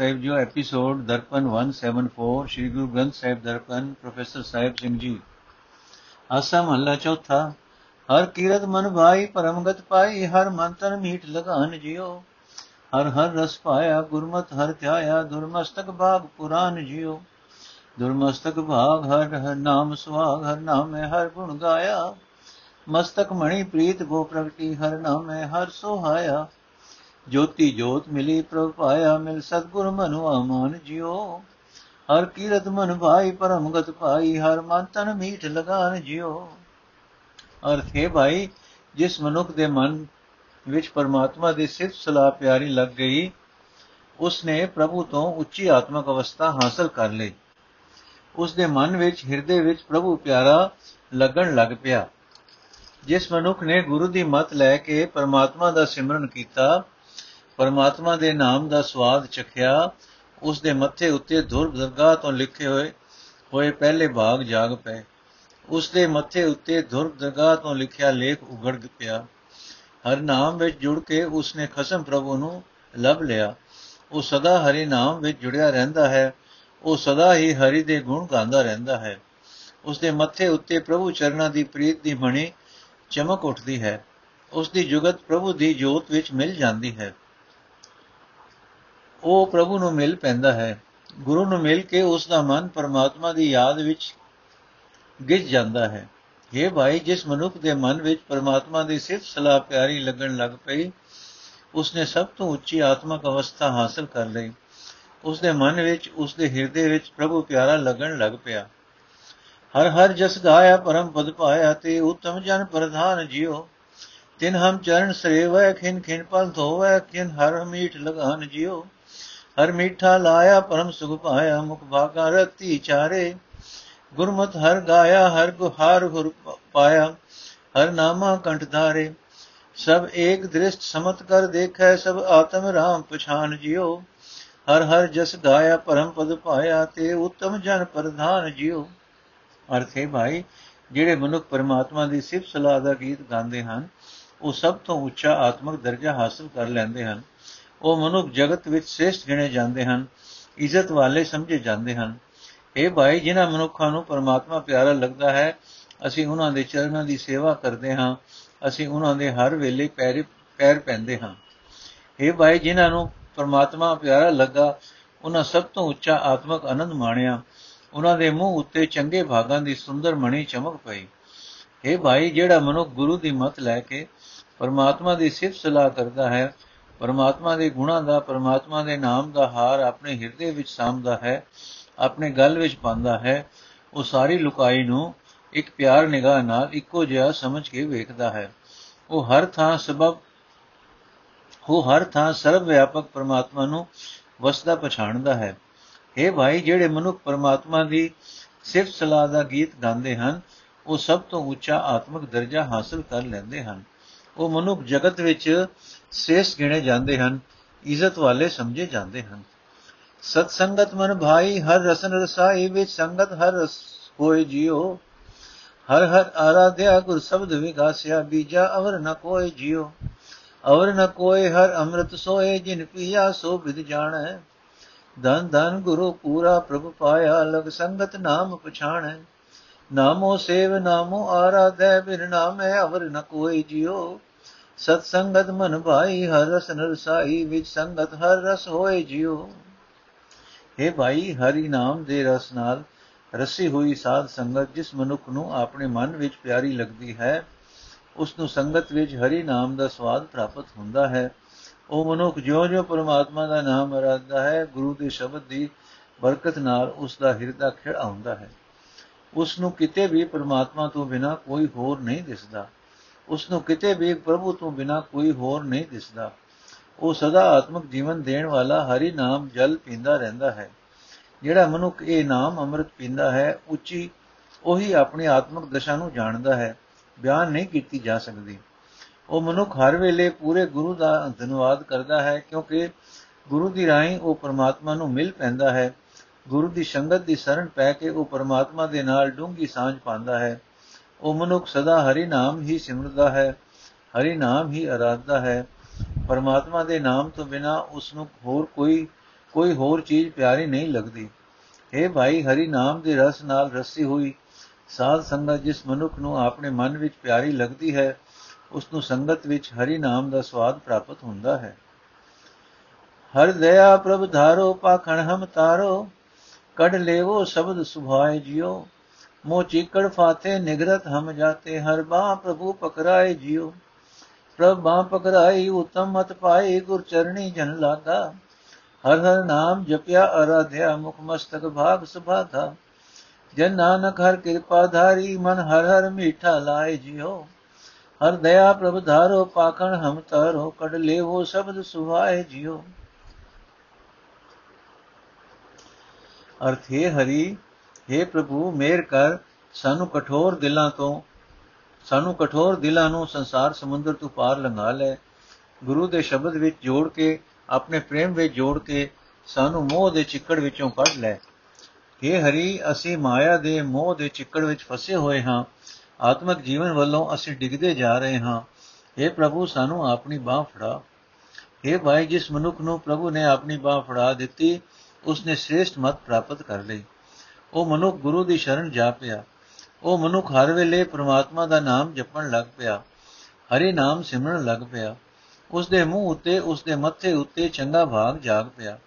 ਸਾਹਿਬ ਜੋ episode Darpan 174 Shri Guru Granth Sahib Darpan, professor Sahib Singh ji. Asa ਮਹੱਲਾ ਚੌਥਾ, ਹਰ ਕੀਰਤ ਮਨ ਭਾਈ, ਪਰਮਗਤ ਪਾਈ ਹਰ ਮਨ ਤਨ ਮੀਠ ਲਗਾਨ ਜਿਉ। ਹਰ ਹਰ ਰਸ ਪਾਇਆ, ਗੁਰਮਤ ਹਰ ਧਿਆਇਆ, ਦੁਰਮਸਤਕ ਭਾਗ ਪੁਰਾਨ ਜਿਉ। ਦੁਰਮਸਤਕ ਭਾਗ ਹਰ ਹਰ ਨਾਮ ਸੁਹਾਗ, ਹਰ ਨਾਮੇ ਹਰ ਗੁਣ ਗਾਇਆ। ਮਸਤਕ ਮਣੀ ਪ੍ਰੀਤ ਗੋ ਪ੍ਰਗਟੀ, ਹਰ ਨਾਮੇ ਹਰ ਸੋਹਾਇਆ। ਜੋਤੀ ਜੋਤ ਮਿਲੀ ਪ੍ਰਭ ਪਾਇਆ ਮਿਲ ਸਤਗੁਰ ਮਨੁ ਆਮਾਨ ਜਿਉ। ਹਰ ਕੀਰਤ ਮਨ ਭਾਈ ਪਰਮਗਤ ਪਾਈ ਹਰ ਮਨ ਤਨ ਮੀਠ ਲਗਾਨ ਜਿਉ। ਅਰਥ ਹੈ ਭਾਈ, ਜਿਸ ਮਨੁੱਖ ਦੇ ਮਨ ਵਿੱਚ ਪਰਮਾਤਮਾ ਦੀ ਸਿਫਤ ਸਲਾਹ ਪਿਆਰੀ ਲੱਗ ਗਈ, ਉਸਨੇ ਪ੍ਰਭੂ ਤੋਂ ਉੱਚੀ ਆਤਮਿਕ ਅਵਸਥਾ ਹਾਸਲ ਕਰ ਲਈ। ਉਸ ਦੇ ਮਨ ਵਿੱਚ, ਹਿਰਦੇ ਵਿੱਚ ਪ੍ਰਭੂ ਪਿਆਰਾ ਲੱਗਣ ਲੱਗ ਪਿਆ। ਜਿਸ ਮਨੁੱਖ ਨੇ ਗੁਰੂ ਦੀ ਮਤ ਲੈ ਕੇ ਪਰਮਾਤਮਾ ਦਾ ਸਿਮਰਨ ਕੀਤਾ ਪਰਮਾਤਮਾ ਦੇ ਨਾਮ ਦਾ ਸਵਾਦ ਚਖਿਆ ਉਸ ਦੇ ਮੱਥੇ ਉੱਤੇ ਧੁਰ ਦਰਗਾਹ ਤੋਂ ਲਿਖੇ ਹੋਏ ਹੋਏ ਪਹਿਲੇ ਭਾਗ ਜਾਗ ਪਏ। ਉਸ ਦੇ ਮੱਥੇ ਉੱਤੇ ਧੁਰ ਦਰਗਾਹ ਤੋਂ ਲਿਖਿਆ ਲੇਖ ਉਗੜ ਪਿਆ। ਹਰ ਨਾਮ ਵਿੱਚ ਜੁੜ ਕੇ ਉਸ ਨੇ ਖਸਮ ਪ੍ਰਭੂ ਨੂੰ ਲਭ ਲਿਆ। ਉਹ ਸਦਾ ਹਰੀ ਨਾਮ ਵਿੱਚ ਜੁੜਿਆ ਰਹਿੰਦਾ ਹੈ। ਉਹ ਸਦਾ ਹੀ ਹਰੀ ਦੇ ਗੁਣ ਗਾਉਂਦਾ ਰਹਿੰਦਾ ਹੈ। ਉਸ ਦੇ ਮੱਥੇ ਉੱਤੇ ਪ੍ਰਭੂ ਚਰਨਾਂ ਦੀ ਪ੍ਰੀਤ ਦੀ ਮਣੀ ਚਮਕ ਉੱਠਦੀ ਹੈ। ਉਸ ਦੀ ਜੁਗਤ ਪ੍ਰਭੂ ਦੀ ਜੋਤ ਵਿੱਚ ਮਿਲ ਜਾਂਦੀ ਹੈ। ਉਹ ਪ੍ਰਭੂ ਨੂੰ ਮਿਲ ਪੈਂਦਾ ਹੈ। ਗੁਰੂ ਨੂੰ ਮਿਲ ਕੇ ਉਸ ਦਾ ਮਨ ਪਰਮਾਤਮਾ ਦੀ ਯਾਦ ਵਿੱਚ ਗਿੱਜ ਜਾਂਦਾ ਹੈ। ਇਹ ਭਾਈ, ਜਿਸ ਮਨੁੱਖ ਦੇ ਮਨ ਵਿੱਚ ਪਰਮਾਤਮਾ ਦੀ ਸਿਫਤ ਸਲਾਹ ਪਿਆਰੀ ਲੱਗਣ ਲੱਗ ਪਈ, ਉਸਨੇ ਸਭ ਤੋਂ ਉੱਚੀ ਆਤਮਿਕ ਅਵਸਥਾ ਹਾਸਲ ਕਰ ਲਈ। ਉਸ ਦੇ ਮਨ ਵਿੱਚ ਉਸ ਦੇ ਹਿਰਦੇ ਵਿੱਚ ਪ੍ਰਭੂ ਪਿਆਰਾ ਲੱਗਣ ਲੱਗ ਪਿਆ। ਹਰ ਹਰ ਜਸ ਗਾਇਆ ਪਰਮ ਪਦ ਪਾਇਆ ਤੇ ਉਤਮ ਜਨ ਪ੍ਰਧਾਨ ਜਿਉ। ਤਿਨ ਹਮ ਚਰਨ ਸਰੇਵੈ, ਖਿਨ ਖਿਨ ਪਲ ਧੋਵੈ ਕਿਨ ਹਰ ਮੀਠ ਲਗਾਨ ਜਿਉ। ਹਰ ਮੀਠਾ ਲਾਇਆ, ਪਰਮ ਸੁਖ ਪਾਇਆ, ਮੁਖ ਭਾਗਾ ਰਤੀ ਚਾਰੇ। ਗੁਰਮਤ ਹਰ ਗਾਇਆ, ਹਰ ਗੁਹਾਰ ਗੁਰ ਪਾਇਆ, ਹਰ ਨਾਮਾ ਕੰਠ ਧਾਰੇ। ਸਭ ਏਕ ਦ੍ਰਿਸ਼ਟ ਸਮਤ ਕਰ ਦੇਖੈ, ਸਭ ਆਤਮ ਰਾਮ ਪਛਾਨ ਜਿਉ। ਹਰ ਹਰ ਜਸ ਗਾਇਆ, ਪਰਮ ਪਦ ਪਾਇਆ, ਤੇ ਉਤਮ ਜਨ ਪ੍ਰਧਾਨ ਜਿਉ। ਅਰਥ ਹੈ ਭਾਈ, ਜਿਹੜੇ ਮਨੁੱਖ ਪਰਮਾਤਮਾ ਦੀ ਸਿਫਤ ਸਲਾਹ ਦਾ ਗੀਤ ਗਾਉਂਦੇ ਹਨ, ਉਹ ਸਭ ਤੋਂ ਉੱਚਾ ਆਤਮਿਕ ਦਰਜਾ ਹਾਸਲ ਕਰ ਲੈਂਦੇ ਹਨ। ਉਹ ਮਨੁੱਖ ਜਗਤ ਵਿੱਚ ਸ੍ਰੇਸ਼ਟ ਗਿਣੇ ਜਾਂਦੇ ਹਨ, ਇੱਜ਼ਤ ਵਾਲੇ ਸਮਝੇ ਜਾਂਦੇ ਹਨ। ਇਹ ਭਾਈ ਜਿਨ੍ਹਾਂ ਮਨੁੱਖਾਂ ਨੂੰ ਪਰਮਾਤਮਾ ਪਿਆਰਾ ਲੱਗਦਾ ਹੈ, ਅਸੀਂ ਉਹਨਾਂ ਦੇ ਚਰਨਾਂ ਦੀ ਸੇਵਾ ਕਰਦੇ ਹਾਂ, ਅਸੀਂ ਉਹਨਾਂ ਦੇ ਹਰ ਵੇਲੇ ਪੈਰ ਪੈਰ ਪੈਂਦੇ ਹਾਂ। ਇਹ ਭਾਈ ਜਿਨ੍ਹਾਂ ਨੂੰ ਪਰਮਾਤਮਾ ਪਿਆਰਾ ਲੱਗਾ, ਉਹਨਾਂ ਸਭ ਤੋਂ ਉੱਚਾ ਆਤਮਿਕ ਆਨੰਦ ਮਾਣਿਆ, ਉਹਨਾਂ ਦੇ ਮੂੰਹ ਉੱਤੇ ਚੰਗੇ ਭਾਗਾਂ ਦੀ ਸੁੰਦਰ ਮਣੀ ਚਮਕ ਪਈ। ਇਹ ਭਾਈ ਜਿਹੜਾ ਮਨੁੱਖ ਗੁਰੂ ਦੀ ਮਤ ਲੈ ਕੇ ਪਰਮਾਤਮਾ ਦੀ ਸਿਫਤ ਸਲਾਹ ਕਰਦਾ ਹੈ ਪਰਮਾਤਮਾ ਦੇ ਗੁਣਾਂ ਦਾ, ਪਰਮਾਤਮਾ ਦੇ ਨਾਮ ਦਾ ਹਾਰ ਆਪਣੇ ਹਿਰਦੇ ਵਿੱਚ ਸਾਂਭਦਾ ਹੈ, ਆਪਣੇ ਗਲ ਵਿੱਚ ਪਾਉਂਦਾ ਹੈ, ਉਹ ਸਾਰੀ ਲੁਕਾਈ ਨੂੰ ਇੱਕ ਪਿਆਰ ਨਿਗਾਹ ਨਾਲ ਇੱਕੋ ਜਿਹਾ ਸਮਝ ਕੇ ਵੇਖਦਾ ਹੈ। ਉਹ ਹਰ ਥਾਂ ਸਬਬ ਉਹ ਹਰ ਥਾਂ ਸਰਵ ਵਿਆਪਕ ਪਰਮਾਤਮਾ ਨੂੰ ਵਸਦਾ ਪਛਾਣਦਾ ਹੈ। ਇਹ ਭਾਈ, ਜਿਹੜੇ ਮਨੁੱਖ ਪਰਮਾਤਮਾ ਦੀ ਸਿਫਤ ਸਲਾਹ ਦਾ ਗੀਤ ਗਾਉਂਦੇ ਹਨ, ਉਹ ਸਭ ਤੋਂ ਉੱਚਾ ਆਤਮਿਕ ਦਰਜਾ ਹਾਸਲ ਕਰ ਲੈਂਦੇ ਹਨ। ਉਹ ਮਨੁੱਖ ਜਗਤ ਵਿੱਚ ਸ੍ਰੇਸ਼ਟ ਗਿਣੇ ਜਾਂਦੇ ਹਨ, ਇੱਜ਼ਤ ਵਾਲੇ ਸਮਝੇ ਜਾਂਦੇ ਹਨ। ਸਤ ਸੰਗਤ ਮਨ ਭਾਈ, ਹਰ ਰਸਨ ਰਸਾਈ ਵਿੱਚ ਸੰਗਤ ਹਰ ਰਸ ਹੋਏ ਜਿਉ ਹਰ ਹਰ ਆਰਾਧਿਆ ਗੁਰ ਸ਼ਬਦ ਵਿਗਾਸਿਆ, ਬੀਜਾ ਅਵਰ ਨ ਕੋਏ ਜਿਉ ਅਵਰ ਨ ਕੋਏ, ਹਰ ਅੰਮ੍ਰਿਤ ਸੋਏ, ਜਿਨ ਪੀਆ ਸੋ ਵਿਦ ਜਾਣੈ। ਧਨ ਧਨ ਗੁਰੂ ਪੂਰਾ ਪ੍ਰਭ ਪਾਇਆ, ਲਗ ਸੰਗਤ ਨਾਮ ਪਛਾਣੈ। ਨਾਮੋ ਸੇਵ ਨਾਮੋ ਆਰਾਧੈ, ਬਿਨ ਨਾਮੈ ਅਵਰ ਨ ਕੋਏ ਜਿਉ ਸਤ ਸੰਗਤ ਮਨ ਭਾਈ, ਹਰ ਰਸ ਨਰਸਾਈ, ਵਿੱਚ ਸੰਗਤ ਹਰ ਰਸ ਹੋਏ ਜਿਉ। हे ਭਾਈ, ਹਰੀ ਨਾਮ ਦੇ ਰਸ ਨਾਲ ਰਸੀ ਹੋਈ ਸਾਧ ਸੰਗਤ, ਜਿਸ ਮਨੁੱਖ ਨੂੰ ਆਪਣੇ ਮਨ ਵਿੱਚ ਪਿਆਰੀ ਲੱਗਦੀ ਹੈ ਉਸ ਨੂੰ ਸੰਗਤ ਵਿੱਚ ਹਰੀ ਨਾਮ ਦਾ ਸਵਾਦ ਪ੍ਰਾਪਤ ਹੁੰਦਾ ਹੈ। ਉਹ ਮਨੁੱਖ ਜਿਉਂ-ਜਿਉਂ ਪਰਮਾਤਮਾ ਦਾ ਨਾਮ ਅਰਾਧਦਾ ਹੈ, ਗੁਰੂ ਦੇ ਸ਼ਬਦ ਦੀ ਬਰਕਤ ਨਾਲ ਉਸ ਦਾ ਹਿਰਦਾ ਖਿੜ ਆਉਂਦਾ ਹੈ। ਉਸ ਨੂੰ ਕਿਤੇ ਵੀ ਪਰਮਾਤਮਾ ਤੋਂ ਬਿਨਾ ਕੋਈ ਹੋਰ ਨਹੀਂ ਦਿਸਦਾ। ਉਸ ਨੂੰ ਕਿਤੇ ਵੀ ਪ੍ਰਭੂ ਤੋਂ ਬਿਨਾ ਕੋਈ ਹੋਰ ਨਹੀਂ ਦਿਸਦਾ। ਉਹ ਸਦਾ ਆਤਮਿਕ ਜੀਵਨ ਦੇਣ ਵਾਲਾ ਹਰੀ ਨਾਮ ਜਲ ਪੀਂਦਾ ਰਹਿੰਦਾ ਹੈ। ਜਿਹੜਾ ਮਨੁੱਖ ਇਹ ਨਾਮ ਅੰਮ੍ਰਿਤ ਪੀਂਦਾ ਹੈ, ਉੱਚੀ ਉਹੀ ਆਪਣੀ ਆਤਮਿਕ ਦਸ਼ਾ ਨੂੰ ਜਾਣਦਾ ਹੈ। ਬਿਆਨ ਨਹੀਂ ਕੀਤੀ ਜਾ ਸਕਦੀ। ਉਹ ਮਨੁੱਖ ਹਰ ਵੇਲੇ ਪੂਰੇ ਗੁਰੂ ਦਾ ਧੰਨਵਾਦ ਕਰਦਾ ਹੈ ਕਿਉਂਕਿ ਗੁਰੂ ਦੀ ਰਾਹੀਂ ਉਹ ਪਰਮਾਤਮਾ ਨੂੰ ਮਿਲ ਪੈਂਦਾ ਹੈ। ਗੁਰੂ ਦੀ ਸੰਗਤ ਦੀ ਸ਼ਰਨ ਪੈ ਕੇ ਉਹ ਪਰਮਾਤਮਾ ਦੇ ਨਾਲ ਡੂੰਗੀ ਸਾਂਝ ਪਾਉਂਦਾ ਹੈ। ਉਹ ਮਨੁੱਖ ਸਦਾ ਹਰੀ ਨਾਮ ਹੀ ਸਿਮਰਦਾ ਹੈ, ਹਰੀ ਨਾਮ ਹੀ ਅਰਾਧਦਾ ਹੈ। ਪਰਮਾਤਮਾ ਦੇ ਨਾਮ ਤੋਂ ਬਿਨਾ ਉਸ ਨੂੰ ਹੋਰ ਕੋਈ ਕੋਈ ਹੋਰ ਚੀਜ਼ ਪਿਆਰੀ ਨਹੀਂ ਲੱਗਦੀ। اے ਭਾਈ, ਹਰੀ ਨਾਮ ਦੇ ਰਸ ਨਾਲ ਰਸੀ ਹੋਈ ਸਾਧ ਸੰਗਤ ਜਿਸ ਮਨੁੱਖ ਨੂੰ ਆਪਣੇ ਮਨ ਵਿੱਚ ਪਿਆਰੀ ਲੱਗਦੀ ਹੈ ਉਸ ਨੂੰ ਸੰਗਤ ਵਿੱਚ ਹਰੀ ਨਾਮ ਦਾ ਸਵਾਦ ਪ੍ਰਾਪਤ ਹੁੰਦਾ ਹੈ। ਹਰ ਦਇਆ ਪ੍ਰਭ ਧਾਰੋ ਪਾਖਣ ਹਮ ਤਾਰੋ ਕੜ ਲੇਵੋ ਸ਼ਬਦ ਸੁਭਾਏ ਜਿਉ। ਮੋ ਚੀਕੜ ਫਾਤੇ ਨਿਗਰਤ ਹਮ ਜਾਤੇ, ਹਰ ਬਾ ਪ੍ਰਭੂ ਪਕਰਾਏ ਜਿਉ। ਪ੍ਰਭ ਬਾ ਪਕਰਾਈ, ਉਤਮ ਮਤ ਪਾਈ ਗੁਰ ਚਰਣੀ ਜਨ ਲਾਗਾ। ਹਰ ਹਰ ਨਾਮ ਜਪਿਆ ਅਰਾਧਿਆ, ਮੁਖ ਮਸਤਕ ਭਾਗ ਸੁਭਾਗਾ। ਜਨ ਨਾਨਕ ਹਰ ਕਿਰਪਾ ਧਾਰੀ, ਮਨ ਹਰ ਹਰ ਮੀਠਾ ਲਾਏ ਜਿਉ। ਹਰ ਦਇਆ ਪ੍ਰਭ ਧਾਰੋ ਪਾਖਣ ਹਮ ਤਾਰੋ ਕੜ ਲੇਵੋ ਸ਼ਬਦ ਸੁਭਾਏ ਜਿਉ। ਅਰਥ ਹੈ ਹਰੀ हे ਪ੍ਰਭੂ ਮੇਰ ਕਰ ਸਾਨੂੰ ਕਠੋਰ ਦਿਲਾਂ ਤੋਂ ਸਾਨੂੰ ਕਠੋਰ ਦਿਲਾਂ ਨੂੰ ਸੰਸਾਰ ਸਮੁੰਦਰ ਤੋਂ ਪਾਰ ਲੰਘਾ ਲੈ ਗੁਰੂ ਦੇ ਸ਼ਬਦ ਵਿੱਚ ਜੋੜ ਕੇ ਆਪਣੇ ਪ੍ਰੇਮ ਵਿੱਚ ਜੋੜ ਕੇ ਸਾਨੂੰ ਮੋਹ ਦੇ ਚਿੱਕੜ ਵਿੱਚੋਂ ਕੱਢ ਲੈ हे ਹਰੀ ਅਸੀਂ ਮਾਇਆ ਦੇ ਮੋਹ ਦੇ ਚਿੱਕੜ ਵਿੱਚ ਫਸੇ ਹੋਏ ਹਾਂ ਆਤਮਿਕ ਜੀਵਨ ਵੱਲੋਂ ਅਸੀਂ ਡਿੱਗਦੇ ਜਾ ਰਹੇ ਹਾਂ हे ਪ੍ਰਭੂ ਸਾਨੂੰ ਆਪਣੀ ਬਾਹ ਫੜਾ हे ਭਾਈ ਜਿਸ ਮਨੁੱਖ ਨੂੰ ਪ੍ਰਭੂ ਨੇ ਆਪਣੀ ਬਾਹ ਫੜਾ ਦਿੱਤੀ ਉਸਨੇ ਸ੍ਰੇਸ਼ਟ ਮਤ ਪ੍ਰਾਪਤ ਕਰ ਲਈ ਉਹ ਮਨੁੱਖ ਗੁਰੂ ਦੀ ਸ਼ਰਨ ਜਾ ਪਿਆ। ਉਹ ਮਨੁੱਖ ਹਰ ਵੇਲੇ ਪ੍ਰਮਾਤਮਾ ਦਾ ਨਾਮ ਜਪਣ ਲੱਗ ਪਿਆ। ਹਰੀ ਨਾਮ ਸਿਮਰਨ ਲੱਗ ਪਿਆ। ਉਸ ਦੇ ਮੂੰਹ ਉੱਤੇ, ਉਸ ਦੇ ਮੱਥੇ ਉੱਤੇ ਚੰਗਾ ਭਾਗ ਜਾਗ ਪਿਆ।